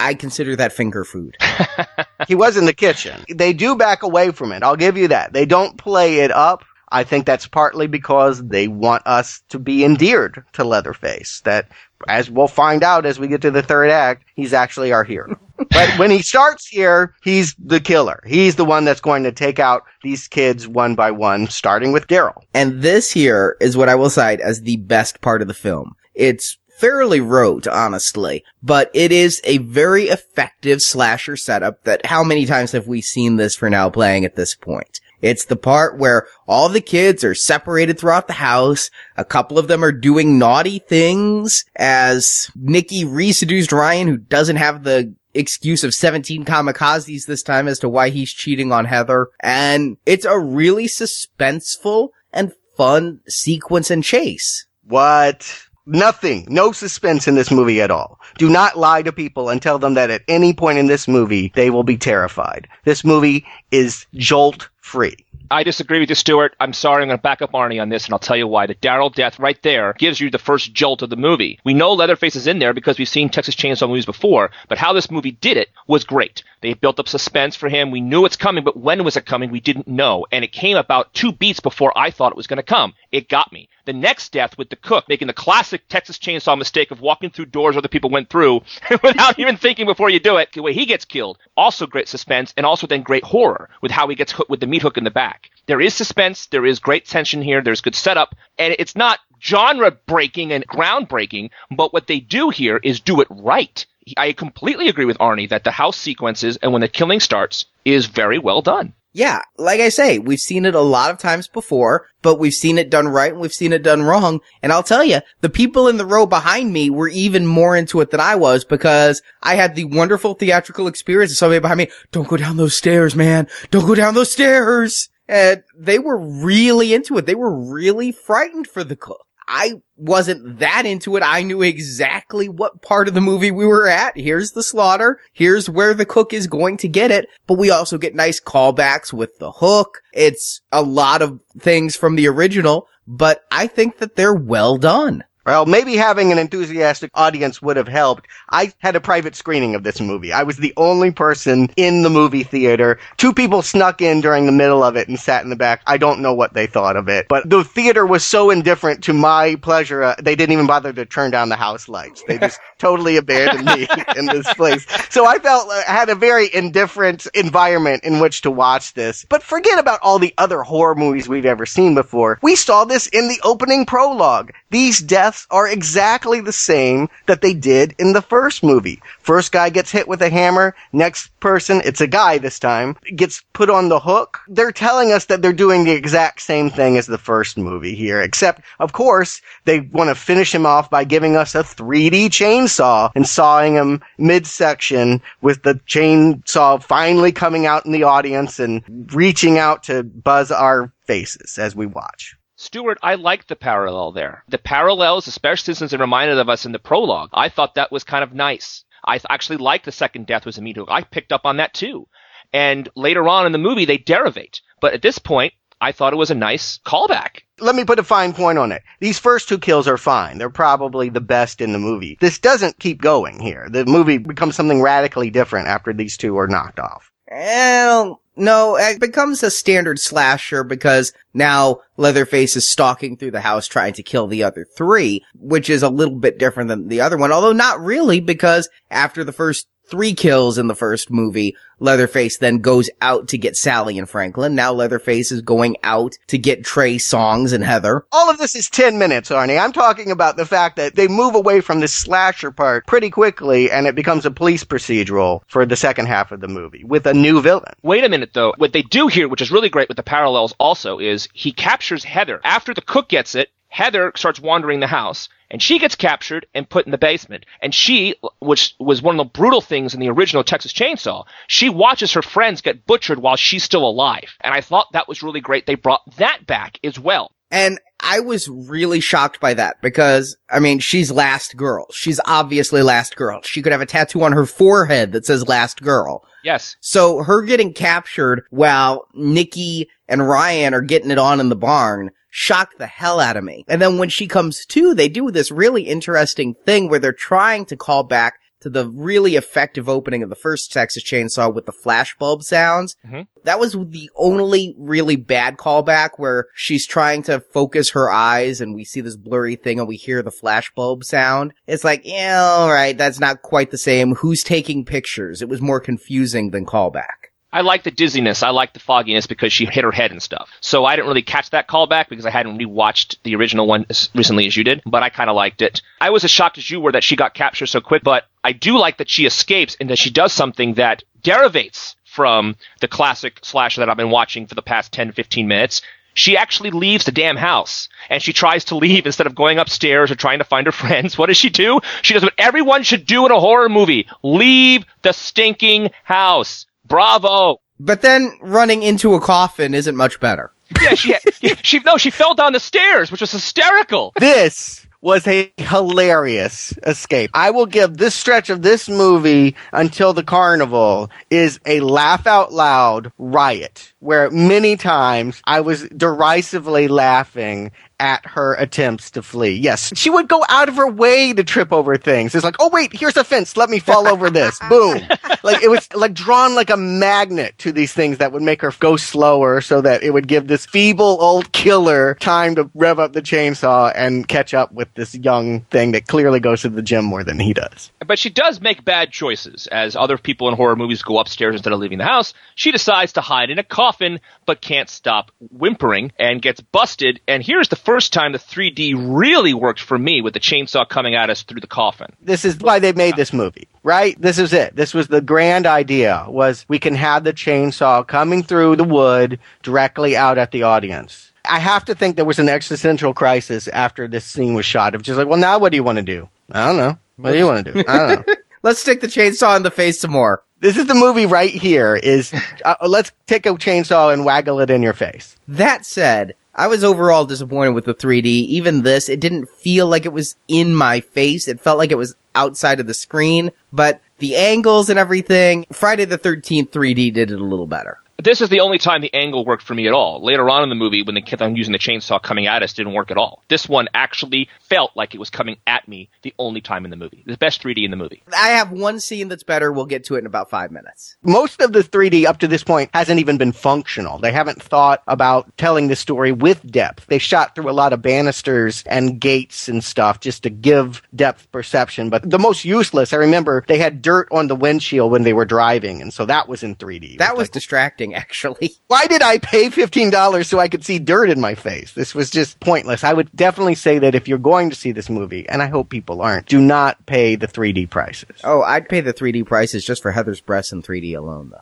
I consider that finger food. he was in the kitchen. They do back away from it. I'll give you that. They don't play it up. I think that's partly because they want us to be endeared to Leatherface. That, as we'll find out as we get to the third act, he's actually our hero. but when he starts here, he's the killer. He's the one that's going to take out these kids one by one, starting with Daryl. And this here is what I will cite as the best part of the film. It's fairly rote, honestly, but it is a very effective slasher setup that how many times have we seen this for now playing at this point? It's the part where all the kids are separated throughout the house. A couple of them are doing naughty things as Nikki re-seduced Ryan who doesn't have the excuse of 17 kamikazes this time as to why he's cheating on Heather. And it's a really suspenseful and fun sequence and chase. What? Nothing. No suspense in this movie at all. Do not lie to people and tell them that at any point in this movie they will be terrified. This movie is jolt free. I disagree with you, Stuart. I'm sorry. I'm going to back up Arnie on this, and I'll tell you why. The Daryl death right there gives you the first jolt of the movie. We know Leatherface is in there because we've seen Texas Chainsaw movies before, but how this movie did it was great. They built up suspense for him. We knew it's coming, but when was it coming? We didn't know. And it came about two beats before I thought it was going to come. It got me. The next death with the cook making the classic Texas Chainsaw mistake of walking through doors other people went through without even thinking before you do it. The way he gets killed. Also great suspense and also then great horror with how he gets hooked with the meat hook in the back. There is suspense. There is great tension here. There's good setup. And it's not genre breaking and groundbreaking, but what they do here is do it right. I completely agree with Arnie that the house sequences and when the killing starts is very well done. Yeah, like I say, we've seen it a lot of times before, but we've seen it done right and we've seen it done wrong. And I'll tell you, the people in the row behind me were even more into it than I was because I had the wonderful theatrical experience of somebody behind me, don't go down those stairs, man. Don't go down those stairs. And they were really into it. They were really frightened for the cook. I wasn't that into it. I knew exactly what part of the movie we were at. Here's the slaughter. Here's where the cook is going to get it. But we also get nice callbacks with the hook. It's a lot of things from the original, but I think that they're well done. Well, maybe having an enthusiastic audience would have helped. I had a private screening of this movie. I was the only person in the movie theater. Two people snuck in during the middle of it and sat in the back. I don't know what they thought of it, but the theater was so indifferent to my pleasure, uh, they didn't even bother to turn down the house lights. They just totally abandoned me in this place. So I felt I had a very indifferent environment in which to watch this. But forget about all the other horror movies we've ever seen before. We saw this in the opening prologue. These deaths are exactly the same that they did in the first movie. First guy gets hit with a hammer. Next person, it's a guy this time, gets put on the hook. They're telling us that they're doing the exact same thing as the first movie here, except, of course, they want to finish him off by giving us a 3D chainsaw and sawing him midsection with the chainsaw finally coming out in the audience and reaching out to buzz our faces as we watch. Stuart, I liked the parallel there. The parallels, especially since it reminded of us in the prologue, I thought that was kind of nice. I actually liked the second death was a meat hook. I picked up on that too. And later on in the movie, they derivate. But at this point, I thought it was a nice callback. Let me put a fine point on it. These first two kills are fine. They're probably the best in the movie. This doesn't keep going here. The movie becomes something radically different after these two are knocked off. Well, no, it becomes a standard slasher because now Leatherface is stalking through the house trying to kill the other three, which is a little bit different than the other one, although not really because after the first three kills in the first movie, Leatherface then goes out to get Sally and Franklin. Now Leatherface is going out to get Trey Songz and Heather. All of this is 10 minutes, Arnie. I'm talking about the fact that they move away from the slasher part pretty quickly and it becomes a police procedural for the second half of the movie with a new villain. Wait a minute though. What they do here, which is really great with the parallels also, is he captures Heather. After the cook gets it, Heather starts wandering the house and she gets captured and put in the basement. And she, which was one of the brutal things in the original Texas Chainsaw, she watches her friends get butchered while she's still alive. And I thought that was really great. They brought that back as well. And I was really shocked by that because, I mean, she's last girl. She's obviously last girl. She could have a tattoo on her forehead that says last girl. Yes. So her getting captured while Nikki and Ryan are getting it on in the barn shocked the hell out of me. And then when she comes to, they do this really interesting thing where they're trying to call back to the really effective opening of the first Texas Chainsaw with the flashbulb sounds. Mm-hmm. That was the only really bad callback where she's trying to focus her eyes and we see this blurry thing and we hear the flashbulb sound. It's like, yeah, alright, that's not quite the same. Who's taking pictures? It was more confusing than callback. I like the dizziness. I like the fogginess because she hit her head and stuff. So I didn't really catch that callback because I hadn't rewatched the original one as recently as you did, but I kind of liked it. I was as shocked as you were that she got captured so quick, but I do like that she escapes and that she does something that derivates from the classic slasher that I've been watching for the past 10, 15 minutes. She actually leaves the damn house and she tries to leave instead of going upstairs or trying to find her friends. What does she do? She does what everyone should do in a horror movie. Leave the stinking house. Bravo. But then running into a coffin isn't much better. Yeah, she, she, no, she fell down the stairs, which was hysterical. This was a hilarious escape. I will give this stretch of this movie until the carnival is a laugh out loud riot where many times I was derisively laughing at her attempts to flee. Yes, she would go out of her way to trip over things. It's like, oh wait, here's a fence. Let me fall over this. Boom. Like it was like drawn like a magnet to these things that would make her go slower so that it would give this feeble old killer time to rev up the chainsaw and catch up with this young thing that clearly goes to the gym more than he does. But she does make bad choices. As other people in horror movies go upstairs instead of leaving the house, she decides to hide in a coffin but can't stop whimpering and gets busted. And here's the first time the 3D really worked for me with the chainsaw coming at us through the coffin. This is why they made this movie, right? This is it. This was the grand idea was we can have the chainsaw coming through the wood directly out at the audience. I have to think there was an existential crisis after this scene was shot of just like, well, now what do you want to do? I don't know. What do you want to do? I don't know. Let's stick the chainsaw in the face some more. This is the movie right here is, uh, let's take a chainsaw and waggle it in your face. That said, I was overall disappointed with the 3D. Even this, it didn't feel like it was in my face. It felt like it was outside of the screen, but the angles and everything, Friday the 13th 3D did it a little better. This is the only time the angle worked for me at all. Later on in the movie, when they kept on using the chainsaw coming at us, didn't work at all. This one actually felt like it was coming at me the only time in the movie. The best 3D in the movie. I have one scene that's better. We'll get to it in about five minutes. Most of the 3D up to this point hasn't even been functional. They haven't thought about telling the story with depth. They shot through a lot of banisters and gates and stuff just to give depth perception. But the most useless, I remember they had dirt on the windshield when they were driving. And so that was in 3D. That was like, distracting, actually. why did I pay $15 so I could see dirt in my face? This was just pointless. I would definitely say that if you're going to see this movie, and I hope people aren't, do not pay the 3D prices. Oh, I'd pay the 3D prices just for Heather's breasts in 3D alone, though.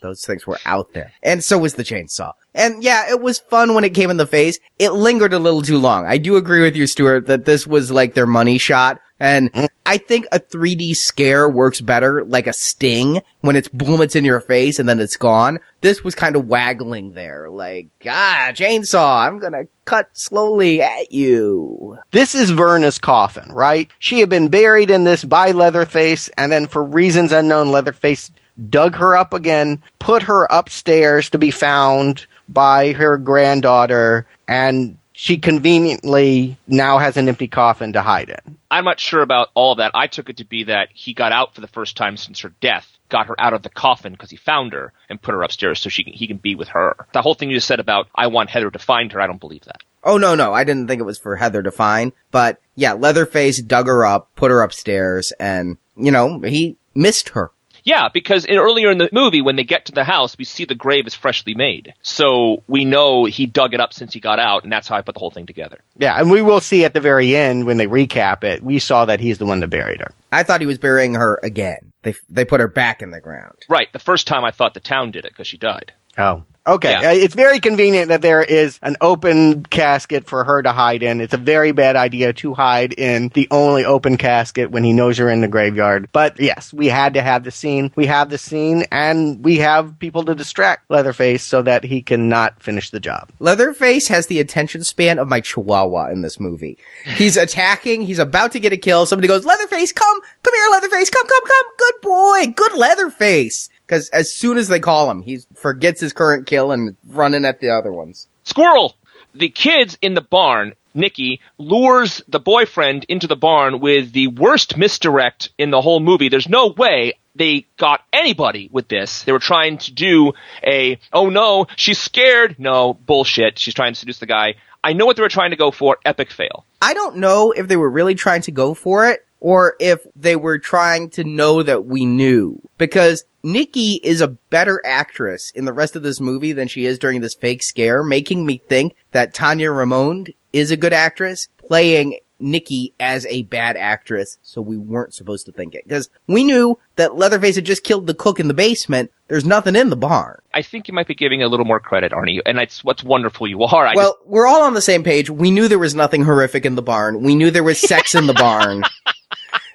Those things were out there. And so was the chainsaw. And yeah, it was fun when it came in the face. It lingered a little too long. I do agree with you, Stuart, that this was like their money shot. And I think a 3D scare works better like a sting when it's boom, it's in your face and then it's gone. This was kind of waggling there, like, ah, chainsaw, I'm gonna cut slowly at you. This is Verna's coffin, right? She had been buried in this by Leatherface, and then for reasons unknown, Leatherface dug her up again, put her upstairs to be found by her granddaughter, and she conveniently now has an empty coffin to hide in. I'm not sure about all that. I took it to be that he got out for the first time since her death, got her out of the coffin because he found her and put her upstairs so she can, he can be with her. The whole thing you just said about I want Heather to find her, I don't believe that. Oh no, no, I didn't think it was for Heather to find, but yeah, Leatherface dug her up, put her upstairs, and, you know, he missed her. Yeah, because in, earlier in the movie, when they get to the house, we see the grave is freshly made. So we know he dug it up since he got out, and that's how I put the whole thing together. Yeah, and we will see at the very end when they recap it, we saw that he's the one that buried her. I thought he was burying her again. They, they put her back in the ground. Right. The first time I thought the town did it because she died. Oh. Okay. Yeah. Uh, It's very convenient that there is an open casket for her to hide in. It's a very bad idea to hide in the only open casket when he knows you're in the graveyard. But yes, we had to have the scene. We have the scene and we have people to distract Leatherface so that he cannot finish the job. Leatherface has the attention span of my chihuahua in this movie. He's attacking, he's about to get a kill, somebody goes, Leatherface, come, come here, Leatherface, come, come, come, good boy, good Leatherface. Cause as soon as they call him, he forgets his current kill and running at the other ones. Squirrel! The kids in the barn, Nikki, lures the boyfriend into the barn with the worst misdirect in the whole movie. There's no way they got anybody with this. They were trying to do a, oh no, she's scared. No, bullshit. She's trying to seduce the guy. I know what they were trying to go for. Epic fail. I don't know if they were really trying to go for it or if they were trying to know that we knew. Because Nikki is a better actress in the rest of this movie than she is during this fake scare, making me think that Tania Raymonde is a good actress playing Nikki as a bad actress, so we weren't supposed to think it. Because we knew that Leatherface had just killed the cook in the basement. There's nothing in the barn. I think you might be giving a little more credit, Arnie, and it's what's wonderful you are. I well, we're all on the same page. We knew there was nothing horrific in the barn. We knew there was sex in the barn.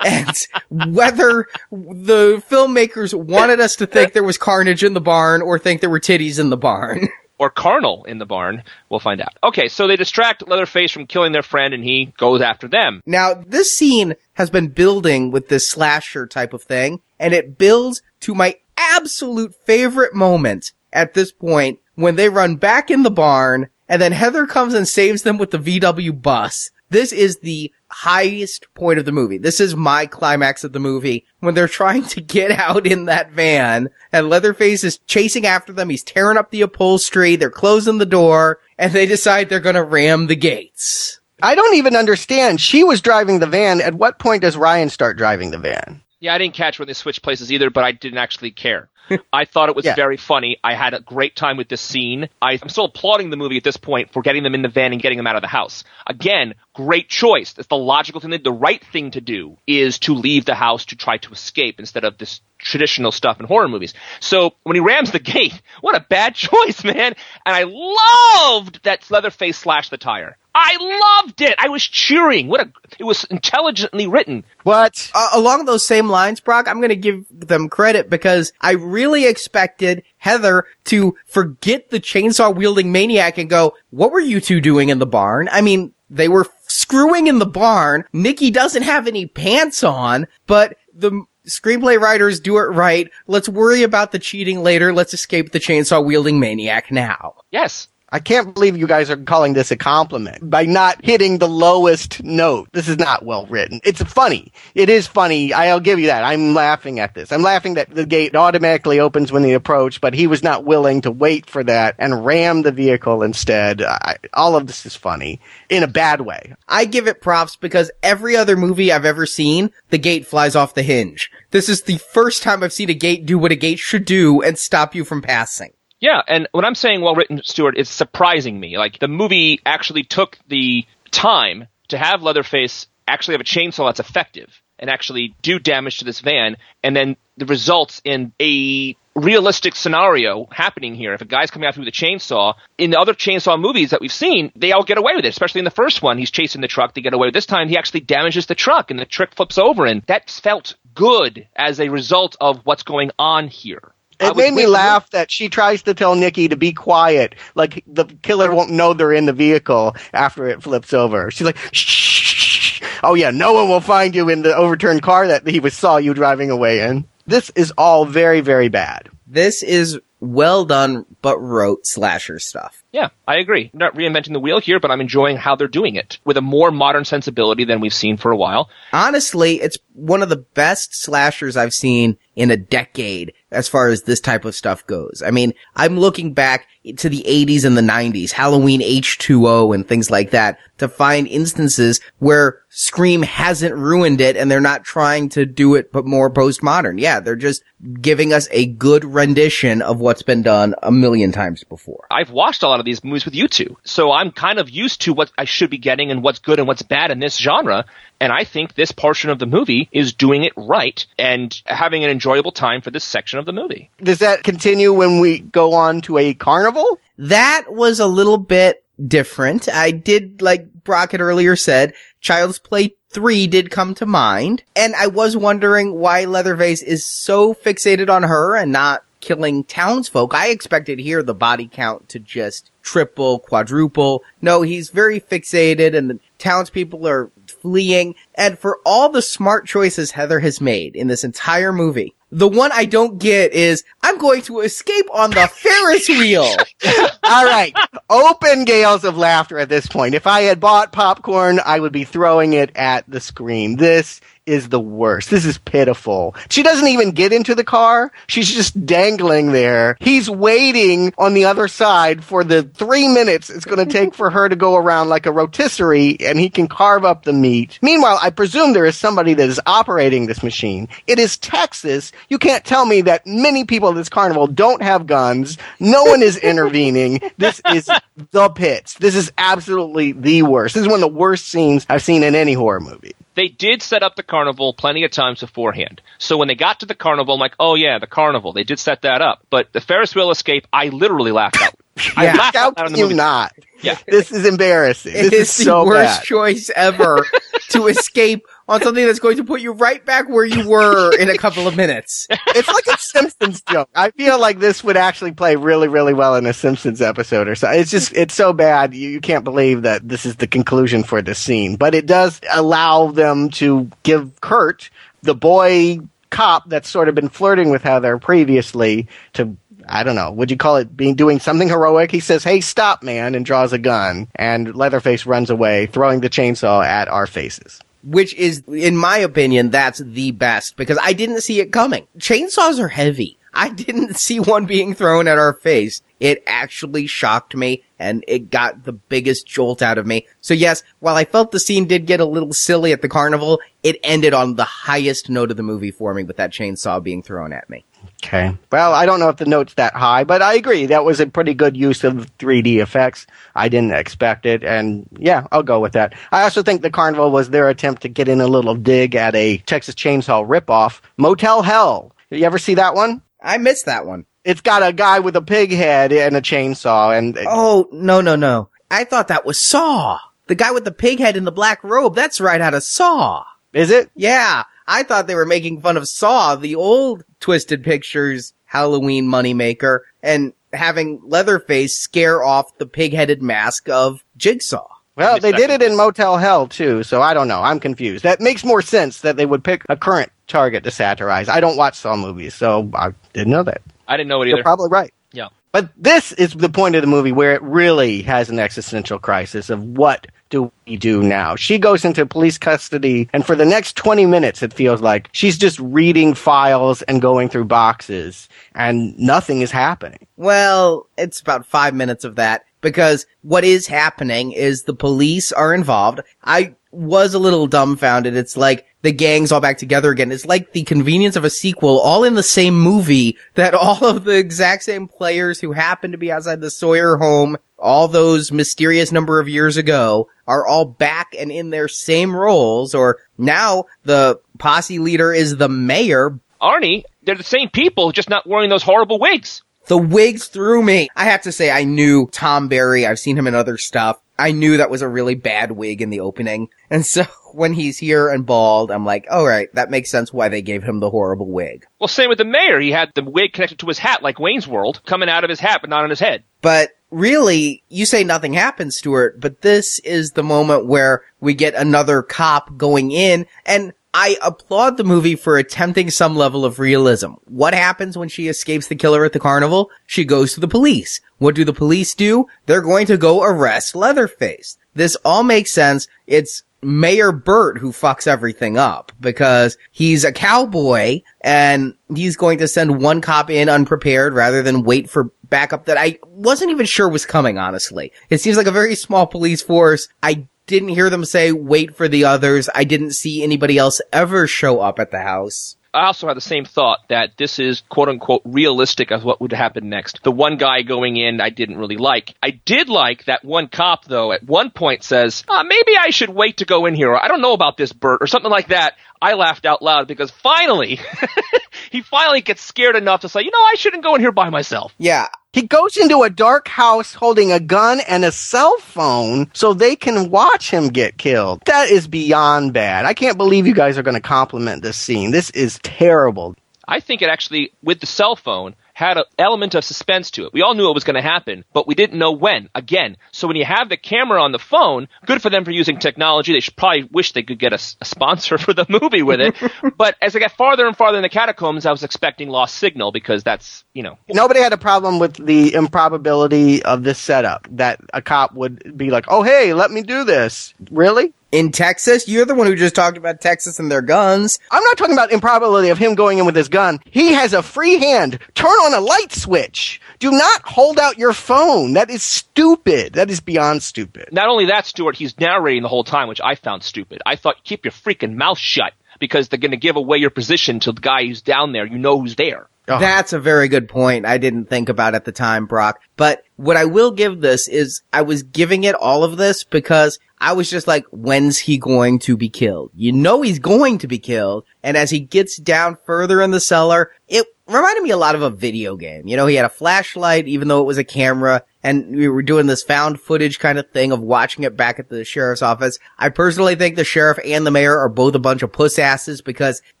And whether the filmmakers wanted us to think there was carnage in the barn or think there were titties in the barn. or carnal in the barn. We'll find out. Okay, so they distract Leatherface from killing their friend and he goes after them. Now, this scene has been building with this slasher type of thing, and it builds to my absolute favorite moment at this point when they run back in the barn and then Heather comes and saves them with the VW bus. This is the highest point of the movie. This is my climax of the movie when they're trying to get out in that van and Leatherface is chasing after them. He's tearing up the upholstery. They're closing the door and they decide they're going to ram the gates. I don't even understand. She was driving the van. At what point does Ryan start driving the van? Yeah, I didn't catch when they switched places either, but I didn't actually care. I thought it was Yeah. very funny. I had a great time with this scene. I, I'm still applauding the movie at this point for getting them in the van and getting them out of the house. Again, great choice. That's the logical thing. The right thing to do is to leave the house to try to escape instead of this traditional stuff in horror movies. So when he rams the gate, what a bad choice, man. And I loved that Leatherface slashed the tire. I loved it. I was cheering. What a, it was intelligently written. What? uh, along those same lines, Brock, I'm going to give them credit because I really expected Heather to forget the chainsaw wielding maniac and go, what were you two doing in the barn? I mean, they were screwing in the barn. Nikki doesn't have any pants on, but the screenplay writers do it right. Let's worry about the cheating later. Let's escape the chainsaw wielding maniac now. Yes. I can't believe you guys are calling this a compliment by not hitting the lowest note. This is not well written. It's funny. It is funny. I'll give you that. I'm laughing at this. I'm laughing that the gate automatically opens when they approach, but he was not willing to wait for that and ram the vehicle instead. I, all of this is funny in a bad way. I give it props because every other movie I've ever seen, the gate flies off the hinge. This is the first time I've seen a gate do what a gate should do and stop you from passing. Yeah, and when I'm saying well written, Stuart, it's surprising me. Like the movie actually took the time to have Leatherface actually have a chainsaw that's effective and actually do damage to this van, and then the results in a realistic scenario happening here. If a guy's coming after you with a chainsaw, in the other chainsaw movies that we've seen, they all get away with it. Especially in the first one, he's chasing the truck, they get away. This time, he actually damages the truck, and the truck flips over, and that felt good as a result of what's going on here. I It was made me with- laugh that she tries to tell Nikki to be quiet, like the killer won't know they're in the vehicle after it flips over. She's like, shh. Oh yeah, no one will find you in the overturned car that he was saw you driving away in. This is all very, very bad. This is well done, but rote slasher stuff. Yeah, I agree. Not reinventing the wheel here, but I'm enjoying how they're doing it with a more modern sensibility than we've seen for a while. Honestly, it's one of the best slashers I've seen in a decade as far as this type of stuff goes. I mean, I'm looking back to the 80s and the 90s, Halloween H2O and things like that to find instances where Scream hasn't ruined it and they're not trying to do it but more postmodern. Yeah, they're just giving us a good rendition of what's been done a million times before. I've watched a lot of these movies with you two, so I'm kind of used to what I should be getting and what's good and what's bad in this genre. And I think this portion of the movie is doing it right and having an enjoyable time for this section of the movie. Does that continue when we go on to a carnival? That was a little bit different. I did, like Brock had earlier said, Child's Play 3 did come to mind. And I was wondering why Leatherface is so fixated on her and not killing townsfolk. I expected here the body count to just triple, quadruple. No, he's very fixated and the townspeople are fleeing. And for all the smart choices Heather has made in this entire movie, the one I don't get is I'm going to escape on the Ferris wheel. All right. Open gales of laughter at this point. If I had bought popcorn, I would be throwing it at the screen. This is the worst. This is pitiful. She doesn't even get into the car. She's just dangling there. He's waiting on the other side for the three minutes it's going to take for her to go around like a rotisserie and he can carve up the meat. Meanwhile, I presume there is somebody that is operating this machine. It is Texas. You can't tell me that many people at this carnival don't have guns. No one is intervening. This is the pits. This is absolutely the worst. This is one of the worst scenes I've seen in any horror movie. They did set up the carnival plenty of times beforehand. So when they got to the carnival, I'm like, oh yeah, the carnival. They did set that up. But the Ferris wheel escape, I literally laughed out. I Yeah. laughed How out loud can the you movie. not? Yeah. This is embarrassing. It This is is the so worst bad. choice ever to escape on something that's going to put you right back where you were in a couple of minutes. It's like a Simpsons joke. I feel like this would actually play really, really well in a Simpsons episode or so. It's just, it's so bad. You, you can't believe that this is the conclusion for the scene, but it does allow them to give Kurt, the boy cop that's sort of been flirting with Heather previously to I don't know. Would you call it being doing something heroic? He says, "Hey, stop, man!" and draws a gun, and Leatherface runs away, throwing the chainsaw at our faces. Which is, in my opinion, that's the best because I didn't see it coming. Chainsaws are heavy. I didn't see one being thrown at our face. It actually shocked me and it got the biggest jolt out of me. So yes, while I felt the scene did get a little silly at the carnival, it ended on the highest note of the movie for me with that chainsaw being thrown at me. Okay. Well, I don't know if the note's that high, but I agree. That was a pretty good use of 3D effects. I didn't expect it. And yeah, I'll go with that. I also think the carnival was their attempt to get in a little dig at a Texas Chainsaw ripoff. Motel Hell. Did you ever see that one? I missed that one. It's got a guy with a pig head and a chainsaw and Oh, no, no, no. I thought that was Saw. The guy with the pig head in the black robe, that's right out of Saw. is it? Yeah, I thought they were making fun of Saw, the old Twisted Pictures Halloween moneymaker, and having Leatherface scare off the pig-headed mask of Jigsaw. Well, they did it in Motel Hell too, so I don't know. I'm confused. That makes more sense that they would pick a current target to satirize. I don't watch Saw movies, so I didn't know that. I didn't know it You're either. probably right. Yeah. But this is the point of the movie where it really has an existential crisis of what do we do now? She goes into police custody, and for the next 20 minutes, it feels like she's just reading files and going through boxes, and nothing is happening. Well, it's about five minutes of that because what is happening is the police are involved. I was a little dumbfounded. It's like the gang's all back together again. It's like the convenience of a sequel, all in the same movie that all of the exact same players who happen to be outside the Sawyer home all those mysterious number of years ago are all back and in their same roles or now the posse leader is the mayor, Arnie, they're the same people, just not wearing those horrible wigs. The wigs threw me. I have to say, I knew Thom Barry. I've seen him in other stuff. I knew that was a really bad wig in the opening. And so when he's here and bald, I'm like, all right, that makes sense why they gave him the horrible wig. Well, same with the mayor. He had the wig connected to his hat, like Wayne's World, coming out of his hat, but not on his head. But really, you say nothing happens, Stuart, but this is the moment where we get another cop going in and I applaud the movie for attempting some level of realism. What happens when she escapes the killer at the carnival? She goes to the police. What do the police do? They're going to go arrest Leatherface. This all makes sense. It's Mayor Burt who fucks everything up because he's a cowboy and he's going to send one cop in unprepared rather than wait for backup that I wasn't even sure was coming, honestly. It seems like a very small police force. I didn't hear them say wait for the others. I didn't see anybody else ever show up at the house. I also had the same thought that this is quote unquote realistic of what would happen next. The one guy going in I didn't really like. I did like that one cop though at one point says, ah, maybe I should wait to go in here. Or, I don't know about this Burt or something like that. I laughed out loud because finally, he finally gets scared enough to say, you know, I shouldn't go in here by myself. Yeah, He goes into a dark house holding a gun and a cell phone so they can watch him get killed. That is beyond bad. I can't believe you guys are going to compliment this scene. This is terrible. I think it actually, with the cell phone, had an element of suspense to it. We all knew it was going to happen, but we didn't know when. Again, so when you have the camera on the phone, good for them for using technology. They should probably wish they could get a sponsor for the movie with it. but as I got farther and farther in the catacombs, I was expecting lost signal because that's, you know, Nobody had a problem with the improbability of this setup that a cop would be like, "Oh, hey, let me do this." Really? In Texas, you're the one who just talked about Texas and their guns. I'm not talking about improbability of him going in with his gun. He has a free hand. Turn on a light switch. Do not hold out your phone. That is stupid. That is beyond stupid. not only that, Stuart, he's narrating the whole time, which I found stupid. I thought, keep your freaking mouth shut because they're going to give away your position to the guy who's down there. You know who's there. Ugh. That's a very good point. I didn't think about at the time, Brock. But what I will give this is I was giving it all of this because I was just like, when's he going to be killed? You know he's going to be killed. And as he gets down further in the cellar, it reminded me a lot of a video game. You know, he had a flashlight, even though it was a camera. and we were doing this found footage kind of thing of watching it back at the sheriff's office. I personally think the sheriff and the mayor are both a bunch of puss asses because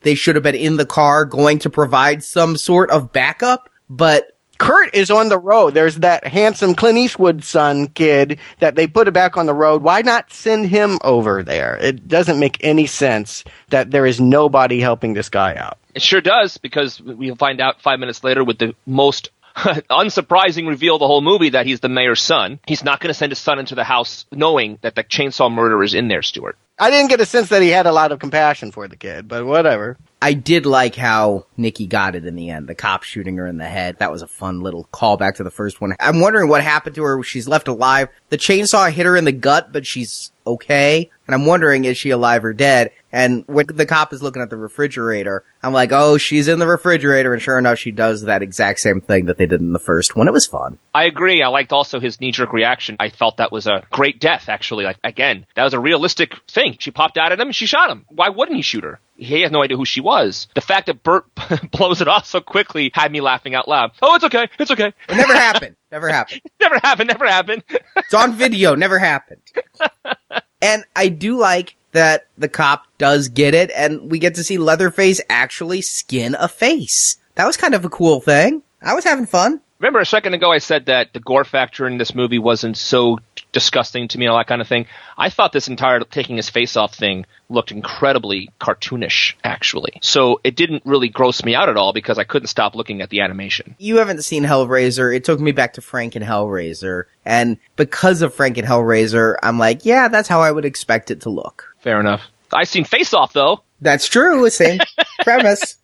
they should have been in the car going to provide some sort of backup, but Kurt is on the road. There's that handsome Clint Eastwood son kid that they put it back on the road. Why not send him over there? It doesn't make any sense that there is nobody helping this guy out. It sure does, because we'll find out five minutes later with the most unsurprising reveal of the whole movie that he's the mayor's son. He's not going to send his son into the house knowing that the chainsaw murderer is in there, Stuart. I didn't get a sense that he had a lot of compassion for the kid, but whatever. I did like how Nikki got it in the end. The cop shooting her in the head. That was a fun little callback to the first one. I'm wondering what happened to her. She's left alive. The chainsaw hit her in the gut, but she's okay. And I'm wondering, is she alive or dead? And when the cop is looking at the refrigerator, I'm like, oh, she's in the refrigerator. And sure enough, she does that exact same thing that they did in the first one. It was fun. I agree. I liked also his knee jerk reaction. I felt that was a great death, actually. Like, again, that was a realistic thing. She popped out at him and she shot him. Why wouldn't he shoot her? He has no idea who she was. The fact that Burt blows it off so quickly had me laughing out loud. Oh, it's okay. It's okay. It never happened. Never happened. never happened. Never happened. It's on video. Never happened. and I do like that the cop does get it and we get to see Leatherface actually skin a face. That was kind of a cool thing. I was having fun. Remember a second ago I said that the gore factor in this movie wasn't so disgusting to me and all that kind of thing. I thought this entire taking his face off thing looked incredibly cartoonish, actually. So it didn't really gross me out at all because I couldn't stop looking at the animation. You haven't seen Hellraiser. It took me back to Frank and Hellraiser. And because of Frank and Hellraiser, I'm like, yeah, that's how I would expect it to look. Fair enough. I've seen Face Off though. That's true. Same premise.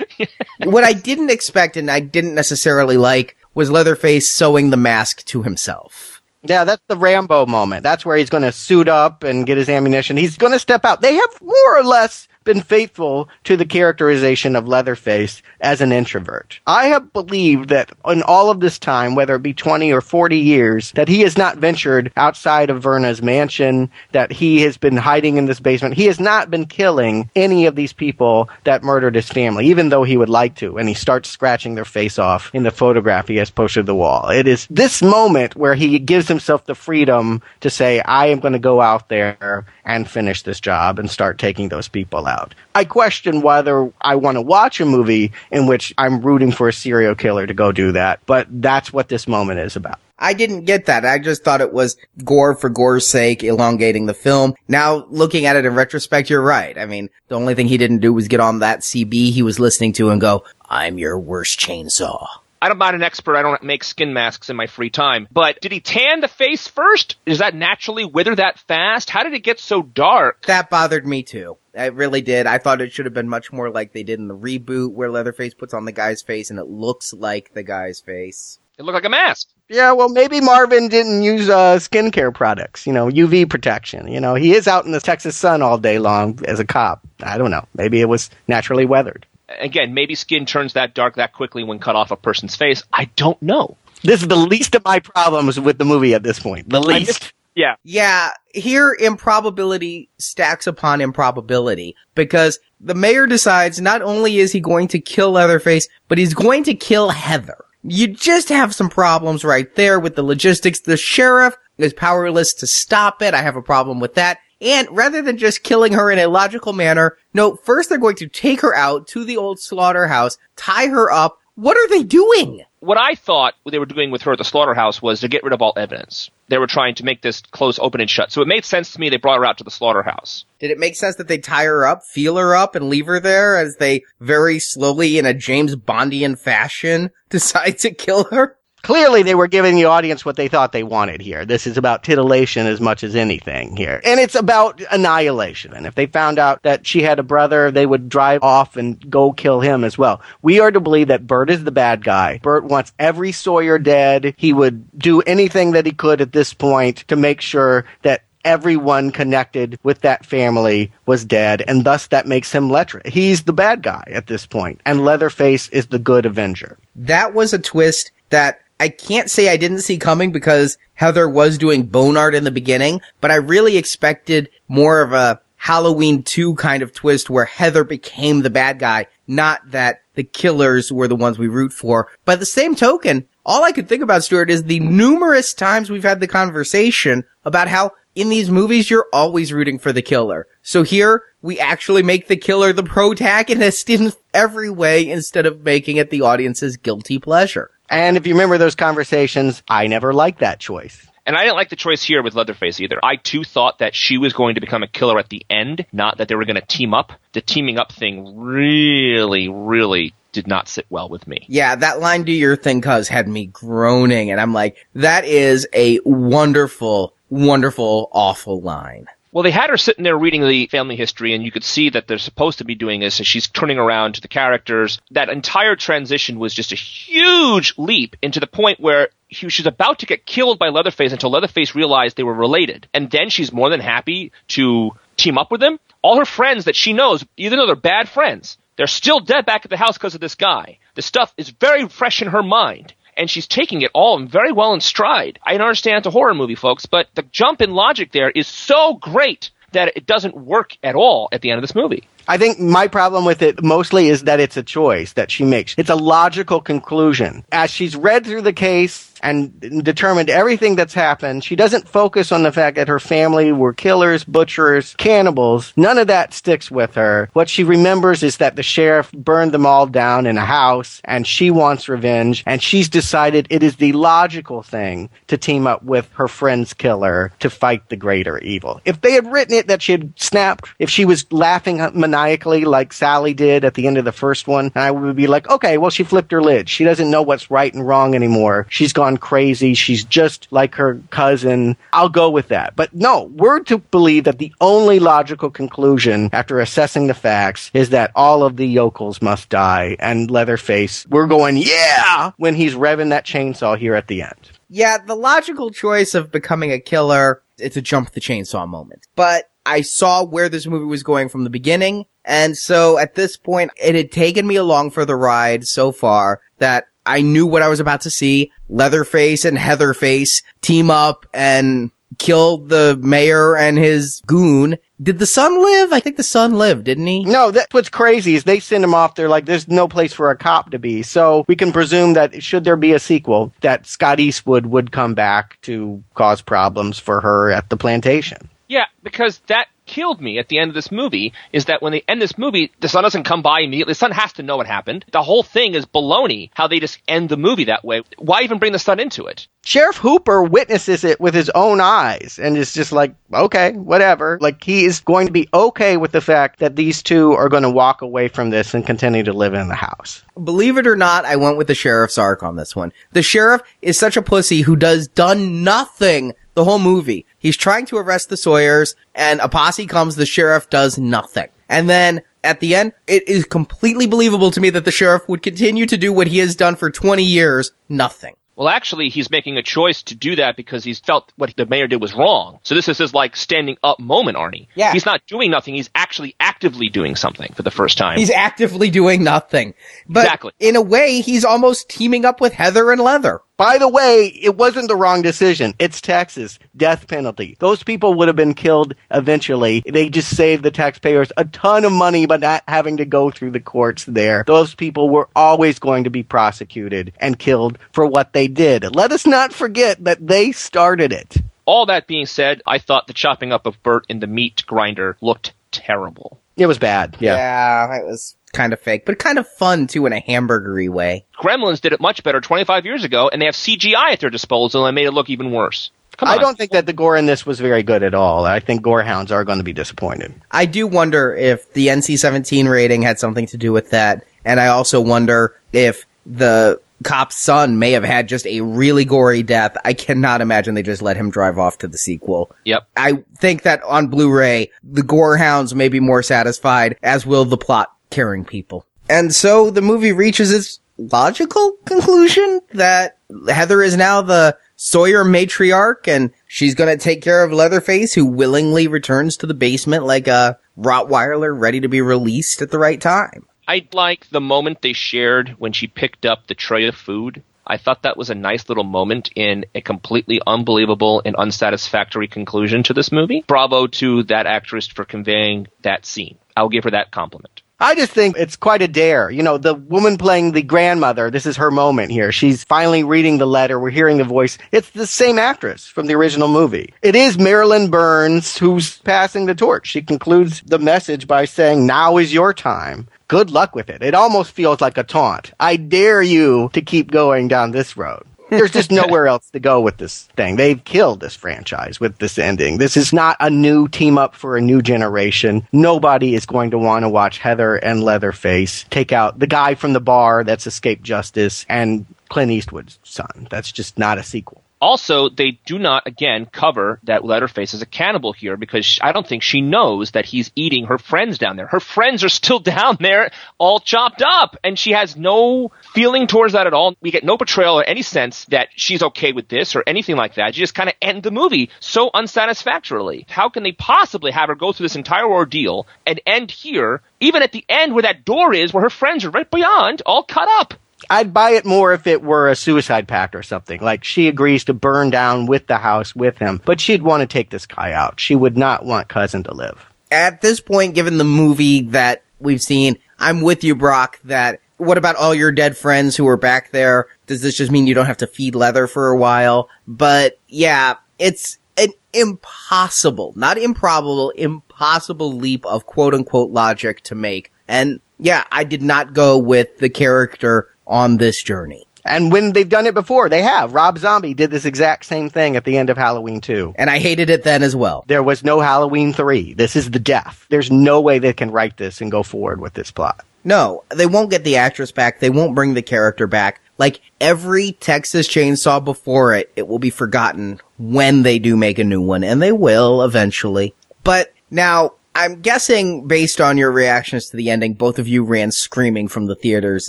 what I didn't expect and I didn't necessarily like was Leatherface sewing the mask to himself. Yeah, that's the Rambo moment. That's where he's going to suit up and get his ammunition. He's going to step out. They have more or less been faithful to the characterization of Leatherface as an introvert. I have believed that in all of this time, whether it be 20 or 40 years, that he has not ventured outside of Verna's mansion, that he has been hiding in this basement. He has not been killing any of these people that murdered his family, even though he would like to. And he starts scratching their face off in the photograph he has posted to the wall. It is this moment where he gives himself the freedom to say, I am going to go out there and finish this job and start taking those people out. I question whether I want to watch a movie in which I'm rooting for a serial killer to go do that, but that's what this moment is about. I didn't get that. I just thought it was gore for gore's sake, elongating the film. Now, looking at it in retrospect, you're right. I mean, the only thing he didn't do was get on that CB he was listening to and go, I'm your worst chainsaw. I'm not an expert. I don't make skin masks in my free time. But did he tan the face first? Does that naturally wither that fast? How did it get so dark? That bothered me too. It really did. I thought it should have been much more like they did in the reboot where Leatherface puts on the guy's face and it looks like the guy's face. It looked like a mask. Yeah, well, maybe Marvin didn't use uh, skincare products, you know, UV protection. You know, he is out in the Texas sun all day long as a cop. I don't know. Maybe it was naturally weathered again, maybe skin turns that dark that quickly when cut off a person's face. I don't know. This is the least of my problems with the movie at this point. The least. Yeah. Yeah. Here, improbability stacks upon improbability because the mayor decides not only is he going to kill Leatherface, but he's going to kill Heather. You just have some problems right there with the logistics. The sheriff is powerless to stop it. I have a problem with that. And rather than just killing her in a logical manner, no, first they're going to take her out to the old slaughterhouse, tie her up. What are they doing? What I thought they were doing with her at the slaughterhouse was to get rid of all evidence. They were trying to make this close, open, and shut. So it made sense to me they brought her out to the slaughterhouse. Did it make sense that they tie her up, feel her up, and leave her there as they very slowly, in a James Bondian fashion, decide to kill her? Clearly they were giving the audience what they thought they wanted here. This is about titillation as much as anything here. And it's about annihilation. And if they found out that she had a brother, they would drive off and go kill him as well. We are to believe that Burt is the bad guy. Burt wants every Sawyer dead. He would do anything that he could at this point to make sure that everyone connected with that family was dead, and thus that makes him Lettre. He's the bad guy at this point, and Leatherface is the good Avenger. That was a twist that I can't say I didn't see coming because Heather was doing bone art in the beginning, but I really expected more of a Halloween 2 kind of twist where Heather became the bad guy, not that the killers were the ones we root for. By the same token, all I could think about, Stuart, is the numerous times we've had the conversation about how in these movies you're always rooting for the killer. So here we actually make the killer the protagonist in every way instead of making it the audience's guilty pleasure. And if you remember those conversations, I never liked that choice. And I didn't like the choice here with Leatherface either. I too thought that she was going to become a killer at the end, not that they were going to team up. The teaming up thing really, really did not sit well with me. Yeah, that line do your thing cuz had me groaning and I'm like, that is a wonderful, wonderful, awful line. Well, they had her sitting there reading the family history, and you could see that they're supposed to be doing this as she's turning around to the characters. That entire transition was just a huge leap into the point where he, she's about to get killed by Leatherface until Leatherface realized they were related. And then she's more than happy to team up with him. All her friends that she knows, even though they're bad friends, they're still dead back at the house because of this guy. The stuff is very fresh in her mind and she's taking it all very well in stride. I understand it's a horror movie, folks, but the jump in logic there is so great that it doesn't work at all at the end of this movie. I think my problem with it mostly is that it's a choice that she makes. It's a logical conclusion. As she's read through the case and determined everything that's happened, she doesn't focus on the fact that her family were killers, butchers, cannibals. None of that sticks with her. What she remembers is that the sheriff burned them all down in a house and she wants revenge and she's decided it is the logical thing to team up with her friend's killer to fight the greater evil. If they had written it that she had snapped, if she was laughing maniacally like Sally did at the end of the first one, I would be like, okay, well, she flipped her lid. She doesn't know what's right and wrong anymore. She's gone crazy. She's just like her cousin. I'll go with that. But no, we're to believe that the only logical conclusion after assessing the facts is that all of the yokels must die. And Leatherface, we're going, yeah, when he's revving that chainsaw here at the end. Yeah, the logical choice of becoming a killer, it's a jump the chainsaw moment. But I saw where this movie was going from the beginning. And so at this point, it had taken me along for the ride so far that I knew what I was about to see. Leatherface and Heatherface team up and kill the mayor and his goon. Did the son live? I think the son lived, didn't he? No, that's what's crazy is they send him off. They're like, there's no place for a cop to be. So we can presume that should there be a sequel, that Scott Eastwood would come back to cause problems for her at the plantation. Yeah, because that killed me at the end of this movie is that when they end this movie, the son doesn't come by immediately. The son has to know what happened. The whole thing is baloney how they just end the movie that way. Why even bring the son into it? Sheriff Hooper witnesses it with his own eyes and is just like, okay, whatever. Like he is going to be okay with the fact that these two are going to walk away from this and continue to live in the house. Believe it or not, I went with the sheriff's arc on this one. The sheriff is such a pussy who does done nothing the whole movie. He's trying to arrest the Sawyers and a posse comes, the sheriff does nothing. And then at the end, it is completely believable to me that the sheriff would continue to do what he has done for 20 years, nothing. Well, actually, he's making a choice to do that because he's felt what the mayor did was wrong. So this is his like standing up moment, Arnie. Yeah. He's not doing nothing. He's actually actively doing something for the first time. He's actively doing nothing. But Exactly. in a way, he's almost teaming up with Heather and Leather. By the way, it wasn't the wrong decision. It's Texas. Death penalty. Those people would have been killed eventually. They just saved the taxpayers a ton of money by not having to go through the courts there. Those people were always going to be prosecuted and killed for what they did. Let us not forget that they started it. All that being said, I thought the chopping up of Burt in the meat grinder looked terrible. It was bad. Yeah, it was kind of fake, but kind of fun too in a hamburgery way. Gremlins did it much better 25 years ago, and they have CGI at their disposal and made it look even worse. Come on. I don't think that the gore in this was very good at all. I think gorehounds are going to be disappointed. I do wonder if the NC-17 rating had something to do with that, and I also wonder if the cop's son may have had just a really gory death. I cannot imagine they just let him drive off to the sequel. Yep. I think that on Blu-ray, the gorehounds may be more satisfied, as will the plot caring people. And so the movie reaches its logical conclusion that Heather is now the Sawyer matriarch and she's gonna take care of Leatherface who willingly returns to the basement like a Rottweiler ready to be released at the right time. I like the moment they shared when she picked up the tray of food. I thought that was a nice little moment in a completely unbelievable and unsatisfactory conclusion to this movie. Bravo to that actress for conveying that scene. I'll give her that compliment. I just think it's quite a dare. You know, the woman playing the grandmother, this is her moment here. She's finally reading the letter. We're hearing the voice. It's the same actress from the original movie. It is Marilyn Burns who's passing the torch. She concludes the message by saying, now is your time. Good luck with it. It almost feels like a taunt. I dare you to keep going down this road. There's just nowhere else to go with this thing. They've killed this franchise with this ending. This is not a new team up for a new generation. Nobody is going to want to watch Heather and Leatherface take out the guy from the bar that's escaped justice and Clint Eastwood's son. That's just not a sequel. Also, they do not again cover that Leatherface is a cannibal here because I don't think she knows that he's eating her friends down there. Her friends are still down there, all chopped up, and she has no feeling towards that at all. We get no portrayal or any sense that she's okay with this or anything like that. You just kind of end the movie so unsatisfactorily. How can they possibly have her go through this entire ordeal and end here, even at the end where that door is, where her friends are right beyond, all cut up? I'd buy it more if it were a suicide pact or something. Like she agrees to burn down with the house with him, but she'd want to take this guy out. She would not want cousin to live. At this point, given the movie that we've seen, I'm with you, Brock, that what about all your dead friends who are back there? Does this just mean you don't have to feed leather for a while? But yeah, it's an impossible, not improbable, impossible leap of quote unquote logic to make. And yeah, I did not go with the character on this journey. And when they've done it before, they have. Rob Zombie did this exact same thing at the end of Halloween 2. And I hated it then as well. There was no Halloween 3. This is the death. There's no way they can write this and go forward with this plot. No, they won't get the actress back. They won't bring the character back. Like every Texas Chainsaw before it, it will be forgotten when they do make a new one, and they will eventually. But now, I'm guessing based on your reactions to the ending, both of you ran screaming from the theaters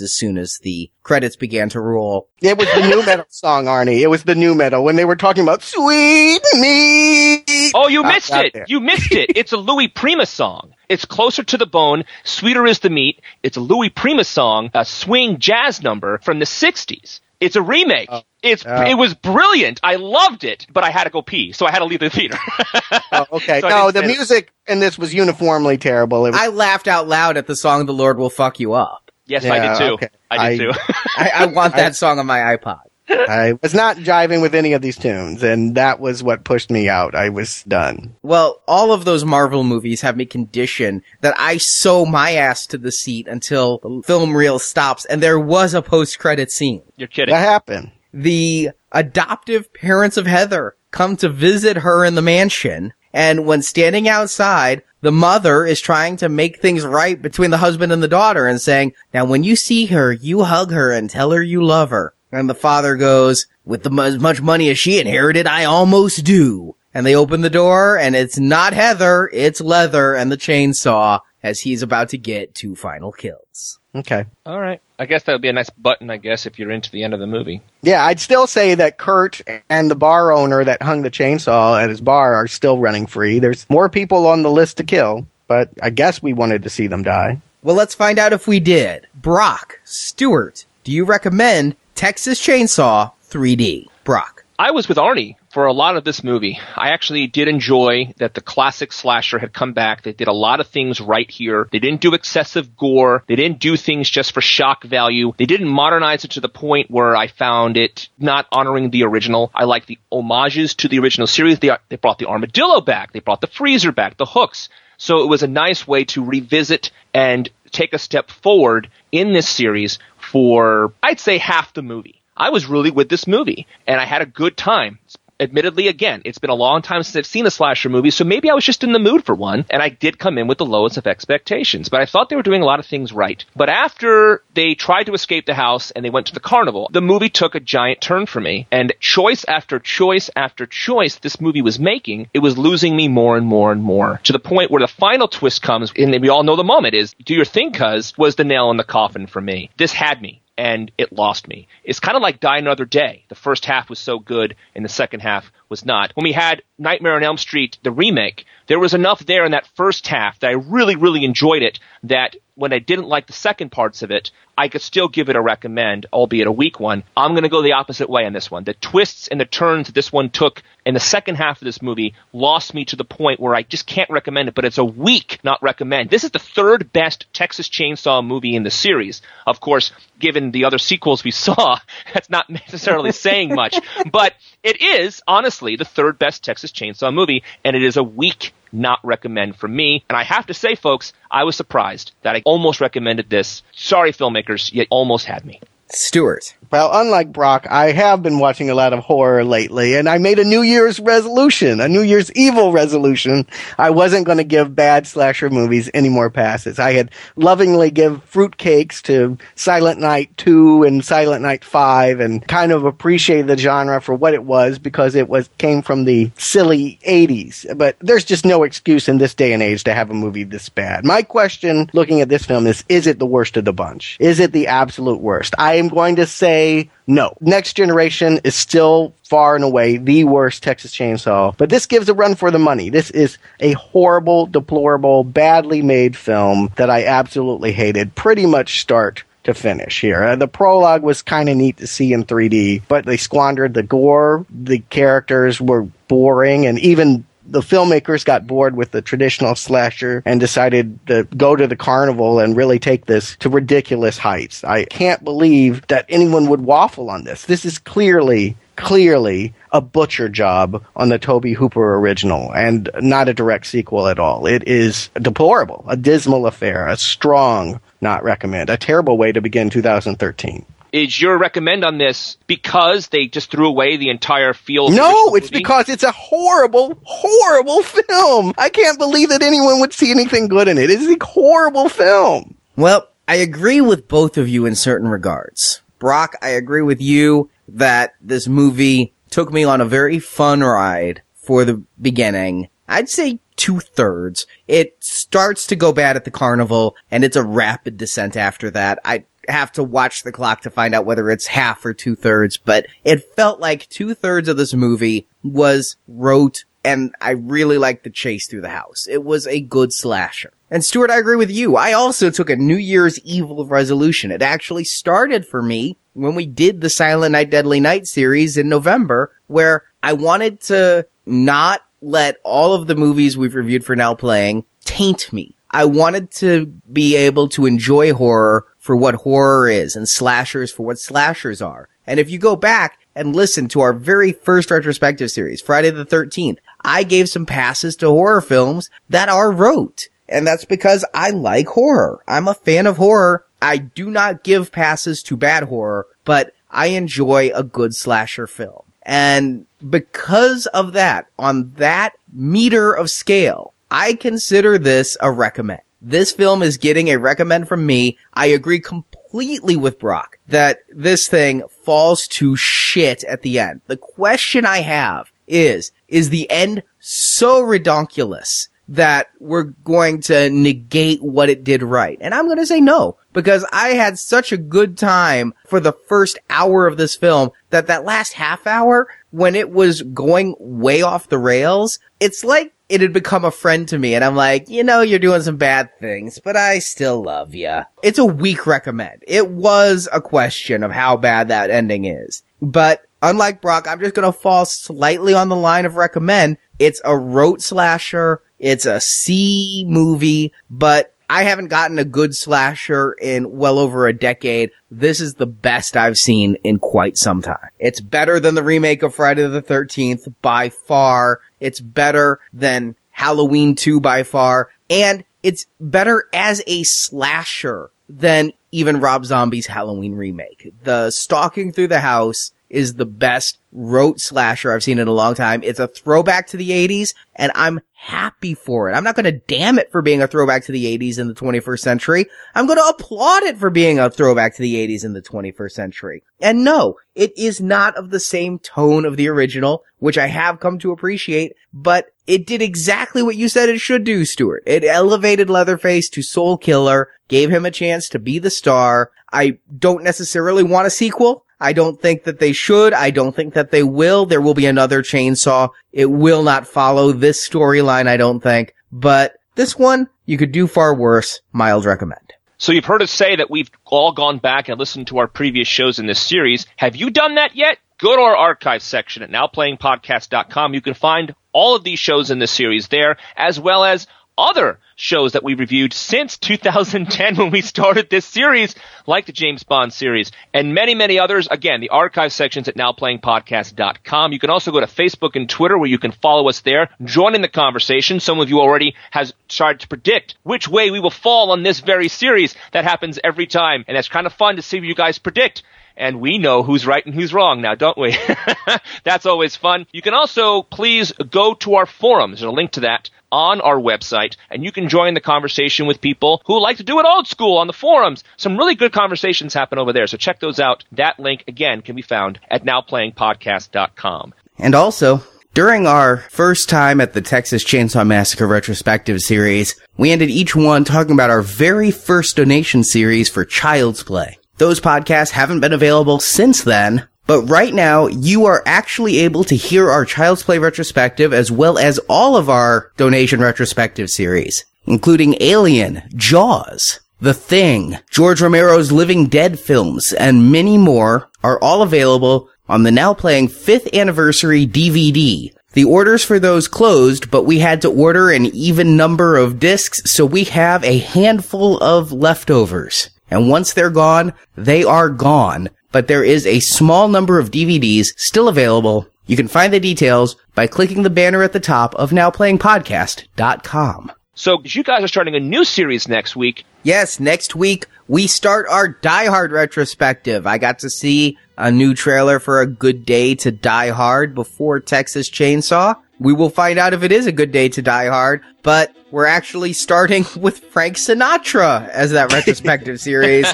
as soon as the credits began to roll. It was the new metal song, Arnie. It was the new metal when they were talking about sweet meat. Oh, you missed it. You missed it. It's a Louis Prima song. It's closer to the bone, sweeter is the meat. It's a Louis Prima song, a swing jazz number from the 60s. It's a remake. Oh. It's it was brilliant. I loved it, but I had to go pee, so I had to leave the theater. oh, okay. so no, the music in this was uniformly terrible. Was- I laughed out loud at the song "The Lord Will Fuck You Up." Yes, yeah, I did too. Okay. I did I, too. I, I, want that I, song on my iPod. I was not jiving with any of these tunes, and that was what pushed me out. I was done. Well, all of those Marvel movies have me conditioned that I sew my ass to the seat until the film reel stops, and there was a post-credit scene. You're kidding. That happened. The adoptive parents of Heather come to visit her in the mansion, and when standing outside, the mother is trying to make things right between the husband and the daughter and saying, now when you see her, you hug her and tell her you love her. And the father goes, with the, as much money as she inherited, I almost do. And they open the door and it's not Heather, it's Leather and the chainsaw as he's about to get two final kills. Okay. All right. I guess that would be a nice button, I guess, if you're into the end of the movie. Yeah, I'd still say that Kurt and the bar owner that hung the chainsaw at his bar are still running free. There's more people on the list to kill, but I guess we wanted to see them die. Well, let's find out if we did. Brock, Stuart, do you recommend Texas Chainsaw 3D. Brock. I was with Arnie for a lot of this movie. I actually did enjoy that the classic slasher had come back. They did a lot of things right here. They didn't do excessive gore. They didn't do things just for shock value. They didn't modernize it to the point where I found it not honoring the original. I like the homages to the original series. They, they brought the armadillo back. They brought the freezer back, the hooks. So it was a nice way to revisit and take a step forward in this series for, I'd say, half the movie. I was really with this movie and I had a good time admittedly, again, it's been a long time since I've seen a slasher movie, so maybe I was just in the mood for one, and I did come in with the lowest of expectations. But I thought they were doing a lot of things right. But after they tried to escape the house and they went to the carnival, the movie took a giant turn for me. And choice after choice after choice this movie was making, it was losing me more and more and more. To the point where the final twist comes, and we all know the moment is, do your thing, cuz, was the nail in the coffin for me. This had me and it lost me. It's kind of like Die Another Day. The first half was so good, and the second half was not. When we had Nightmare on Elm Street, the remake, there was enough there in that first half that I really, really enjoyed it that when I didn't like the second parts of it, I could still give it a recommend, albeit a weak one. I'm going to go the opposite way on this one. The twists and the turns that this one took in the second half of this movie lost me to the point where I just can't recommend it, but it's a weak not recommend. This is the third best Texas Chainsaw movie in the series. Of course, given the other sequels we saw, that's not necessarily saying much, but it is honestly the third best Texas Chainsaw movie, and it is a weak not recommend for me. And I have to say, folks, I was surprised that I almost recommended this. Sorry, filmmakers, you almost had me. Stuart. Well, unlike Brock, I have been watching a lot of horror lately, and I made a New Year's resolution, a New Year's evil resolution. I wasn't going to give bad slasher movies any more passes. I had lovingly give fruitcakes to Silent Night 2 and Silent Night 5 and kind of appreciated the genre for what it was because it was came from the silly 80s. But there's just no excuse in this day and age to have a movie this bad. My question looking at this film is, is it the worst of the bunch? Is it the absolute worst? I am going to say no. Next Generation is still far and away the worst Texas Chainsaw, but this gives a run for the money. This is a horrible, deplorable, badly made film that I absolutely hated pretty much start to finish here. Uh, the prologue was kind of neat to see in 3D, but they squandered the gore. The characters were boring and even the filmmakers got bored with the traditional slasher and decided to go to the carnival and really take this to ridiculous heights. I can't believe that anyone would waffle on this. This is clearly clearly a butcher job on the Tobe Hooper original and not a direct sequel at all. It is deplorable, a dismal affair, a strong not recommend, a terrible way to begin 2013 is your recommend on this because they just threw away the entire field? No, it's movie? because it's a horrible, horrible film. I can't believe that anyone would see anything good in it. It's a horrible film. Well, I agree with both of you in certain regards. Brock, I agree with you that this movie took me on a very fun ride for the beginning. I'd say two thirds. It starts to go bad at the carnival and it's a rapid descent after that. I have to watch the clock to find out whether it's half or two thirds, but it felt like two thirds of this movie was rote and I really liked the chase through the house. It was a good slasher. And Stuart, I agree with you. I also took a New Year's Evil resolution. It actually started for me when we did the Silent Night Deadly Night series in November, where I wanted to not let all of the movies we've reviewed for now playing taint me. I wanted to be able to enjoy horror for what horror is and slashers for what slashers are. And if you go back and listen to our very first retrospective series, Friday the 13th, I gave some passes to horror films that are rote. And that's because I like horror. I'm a fan of horror. I do not give passes to bad horror, but I enjoy a good slasher film. And because of that, on that meter of scale, I consider this a recommend. This film is getting a recommend from me. I agree completely with Brock that this thing falls to shit at the end. The question I have is, is the end so redonkulous that we're going to negate what it did right? And I'm going to say no, because I had such a good time for the first hour of this film that that last half hour, when it was going way off the rails, it's like it had become a friend to me and I'm like, you know, you're doing some bad things, but I still love you. It's a weak recommend. It was a question of how bad that ending is. But unlike Brock, I'm just gonna fall slightly on the line of recommend. It's a rote slasher. It's a C movie, but I haven't gotten a good slasher in well over a decade. This is the best I've seen in quite some time. It's better than the remake of Friday the 13th by far. It's better than Halloween 2 by far. And it's better as a slasher than even Rob Zombie's Halloween remake. The stalking through the house is the best rote slasher I've seen in a long time. It's a throwback to the 80s and I'm happy for it. I'm not going to damn it for being a throwback to the 80s in the 21st century. I'm going to applaud it for being a throwback to the 80s in the 21st century. And no, it is not of the same tone of the original, which I have come to appreciate, but it did exactly what you said it should do, Stuart. It elevated Leatherface to Soul Killer, gave him a chance to be the star. I don't necessarily want a sequel. I don't think that they should. I don't think that they will. There will be another chainsaw. It will not follow this storyline, I don't think. But this one, you could do far worse. Mild recommend. So you've heard us say that we've all gone back and listened to our previous shows in this series. Have you done that yet? Go to our archive section at nowplayingpodcast.com. You can find all of these shows in this series there, as well as other shows that we reviewed since 2010 when we started this series, like the James Bond series, and many, many others. Again, the archive sections at nowplayingpodcast.com. You can also go to Facebook and Twitter where you can follow us there, join in the conversation. Some of you already has started to predict which way we will fall on this very series. That happens every time, and that's kind of fun to see what you guys predict and we know who's right and who's wrong now, don't we? That's always fun. You can also please go to our forums. There's a link to that on our website, and you can join the conversation with people who like to do it old school on the forums. Some really good conversations happen over there, so check those out. That link, again, can be found at nowplayingpodcast.com. And also, during our first time at the Texas Chainsaw Massacre retrospective series, we ended each one talking about our very first donation series for Child's Play. Those podcasts haven't been available since then, but right now you are actually able to hear our Child's Play retrospective as well as all of our donation retrospective series, including Alien, Jaws, The Thing, George Romero's Living Dead films, and many more are all available on the now playing 5th anniversary DVD. The orders for those closed, but we had to order an even number of discs, so we have a handful of leftovers. And once they're gone, they are gone. But there is a small number of DVDs still available. You can find the details by clicking the banner at the top of nowplayingpodcast.com. So, you guys are starting a new series next week. Yes, next week we start our Die Hard retrospective. I got to see a new trailer for A Good Day to Die Hard before Texas Chainsaw. We will find out if it is a good day to die hard, but we're actually starting with Frank Sinatra as that retrospective series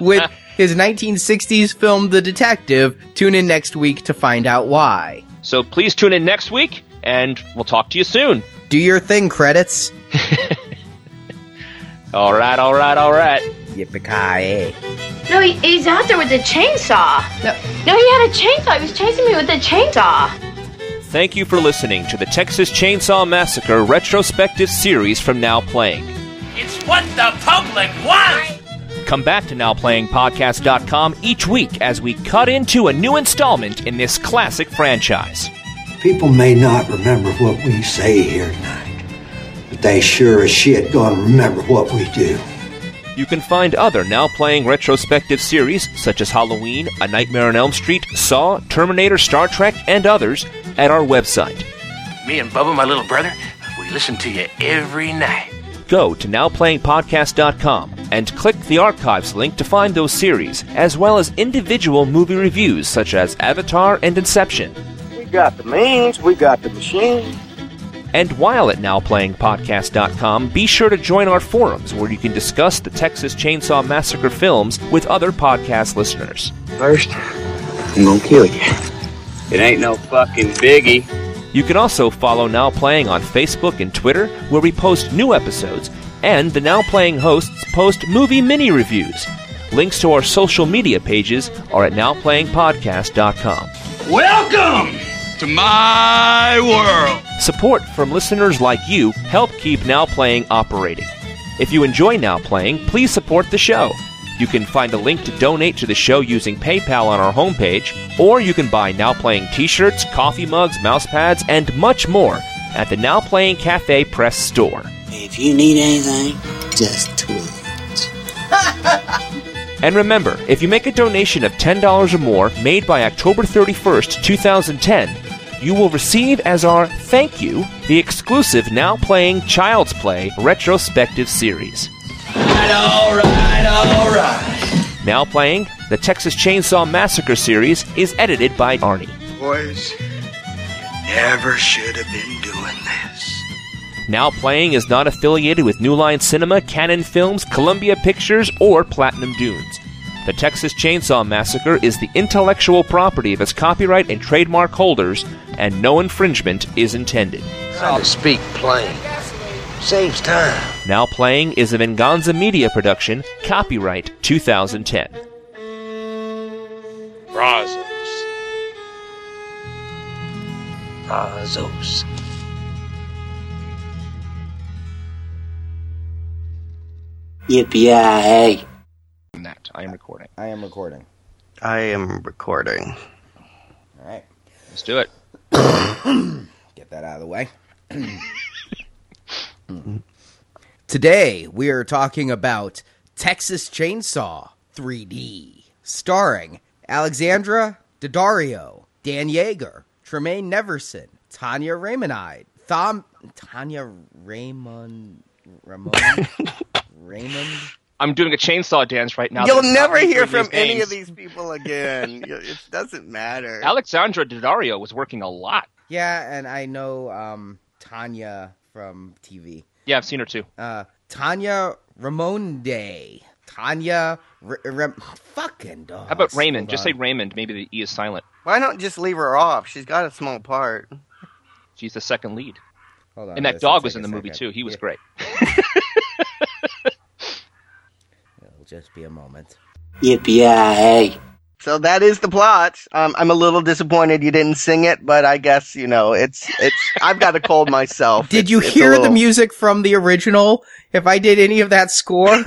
with his 1960s film The Detective. Tune in next week to find out why. So please tune in next week, and we'll talk to you soon. Do your thing, credits. all right, all right, all right. Yippee Kai. No, he, he's out there with the chainsaw. No, no, he had a chainsaw. He was chasing me with a chainsaw. Thank you for listening to the Texas Chainsaw Massacre retrospective series from Now Playing. It's what the public wants! Come back to NowPlayingPodcast.com each week as we cut into a new installment in this classic franchise. People may not remember what we say here tonight, but they sure as shit gonna remember what we do. You can find other Now Playing retrospective series such as Halloween, A Nightmare on Elm Street, Saw, Terminator, Star Trek, and others at our website. Me and Bubba, my little brother, we listen to you every night. Go to nowplayingpodcast.com and click the archives link to find those series, as well as individual movie reviews such as Avatar and Inception. We got the means, we got the machine. And while at nowplayingpodcast.com, be sure to join our forums where you can discuss the Texas Chainsaw Massacre films with other podcast listeners. First, I'm gonna kill you. It ain't no fucking biggie. You can also follow Now Playing on Facebook and Twitter, where we post new episodes, and the Now Playing hosts post movie mini reviews. Links to our social media pages are at nowplayingpodcast.com. Welcome to my world. Support from listeners like you help keep Now Playing operating. If you enjoy Now Playing, please support the show. You can find a link to donate to the show using PayPal on our homepage, or you can buy Now Playing t shirts, coffee mugs, mouse pads, and much more at the Now Playing Cafe Press store. If you need anything, just twitch. And remember, if you make a donation of $10 or more made by October 31st, 2010, you will receive as our thank you the exclusive Now Playing Child's Play retrospective series. Alright, alright, alright. Now Playing, the Texas Chainsaw Massacre series is edited by Arnie. Boys, you never should have been doing this. Now Playing is not affiliated with New Line Cinema, Canon Films, Columbia Pictures, or Platinum Dunes. The Texas Chainsaw Massacre is the intellectual property of its copyright and trademark holders, and no infringement is intended. Trying to speak plain. Saves time. Now Playing is a Venganza Media production, copyright 2010. Brazos. Brazos. Yippee! That I am recording. I am recording. I am recording. All right. Let's do it. Get that out of the way. Today, we are talking about Texas Chainsaw 3D, starring Alexandra Daddario, Dan Yeager, Tremaine Neverson, Tanya Raymonide, Thom, Tanya Raymond, Ramon, Raymond. I'm doing a chainsaw dance right now. You'll never hear from any of these people again. it doesn't matter. Alexandra Daddario was working a lot. Yeah, and I know um, Tanya from TV. Yeah, I've seen her too. Uh, Tanya Ramonde. Tanya R- Ram- fucking dog. How about Raymond? Just say Raymond. Maybe the E is silent. Why don't just leave her off? She's got a small part. She's the second lead. Hold on, And that dog was in the a movie too. He was Yeah, great. just be a moment. Yippee! So that is the plot. Um, I'm a little disappointed you didn't sing it, but I guess you know it's it's. I've got a cold myself. Did It's- you it's a hear the music from the original? If I did any of that score,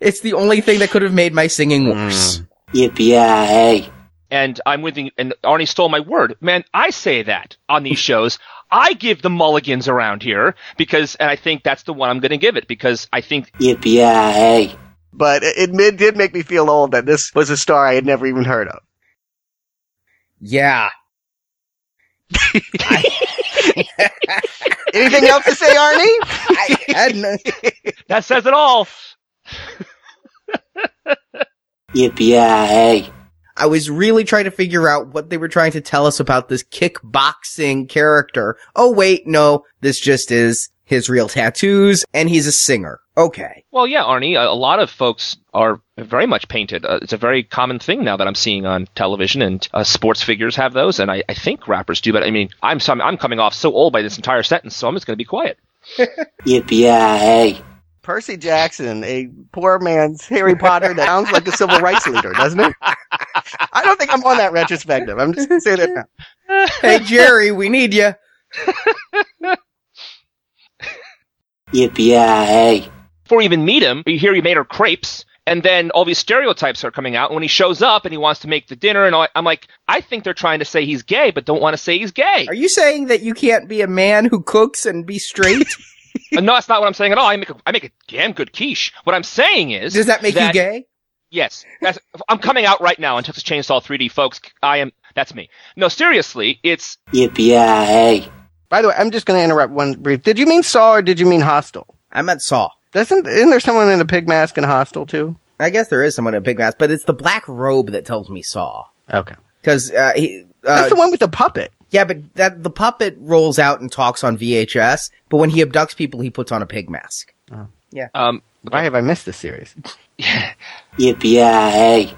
it's the only thing that could have made my singing worse. Yippee! And I'm with you. And Arnie stole my word, man. I say that on these shows. I give the mulligans around here because, and I think that's the one I'm going to give it because I think Yippee! But it, it did make me feel old that this was a star I had never even heard of. Yeah. Anything else to say, Arnie? I had no- that says it all. Yippee! I was really trying to figure out what they were trying to tell us about this kickboxing character. Oh wait, no, this just is his real tattoos, and he's a singer. Okay. Well, yeah, Arnie, a, a lot of folks are very much painted. Uh, it's a very common thing now that I'm seeing on television, and uh, sports figures have those, and I, I think rappers do. But I mean, I'm some, I'm coming off so old by this entire sentence, so I'm just going to be quiet. Yippee! Percy Jackson, a poor man's Harry Potter that sounds like a civil rights leader, doesn't it? I don't think I'm on that retrospective. I'm just going to say that now. hey Jerry, we need you. Yippee! Before you even meet him, you hear he made her crepes, and then all these stereotypes are coming out. And when he shows up and he wants to make the dinner, and all, I'm like, I think they're trying to say he's gay, but don't want to say he's gay. Are you saying that you can't be a man who cooks and be straight? Uh, no, that's not what I'm saying at all. I make a, I make a damn good quiche. What I'm saying is, Does that make you gay? Yes, that's, I'm coming out right now on Texas Chainsaw 3D, folks. I am. That's me. No, seriously, it's Yippee! Hey. By the way, I'm just going to interrupt one brief. Did you mean Saw or did you mean Hostel? I meant Saw. Doesn't isn't there someone in a pig mask in Hostel too? I guess there is someone in a pig mask, but it's the black robe that tells me Saw. Okay. Because uh, he. Uh, That's the one with the puppet. Yeah, but that the puppet rolls out and talks on VHS, but when he abducts people, he puts on a pig mask. Yeah. Um, Why have I missed this series? Yippee!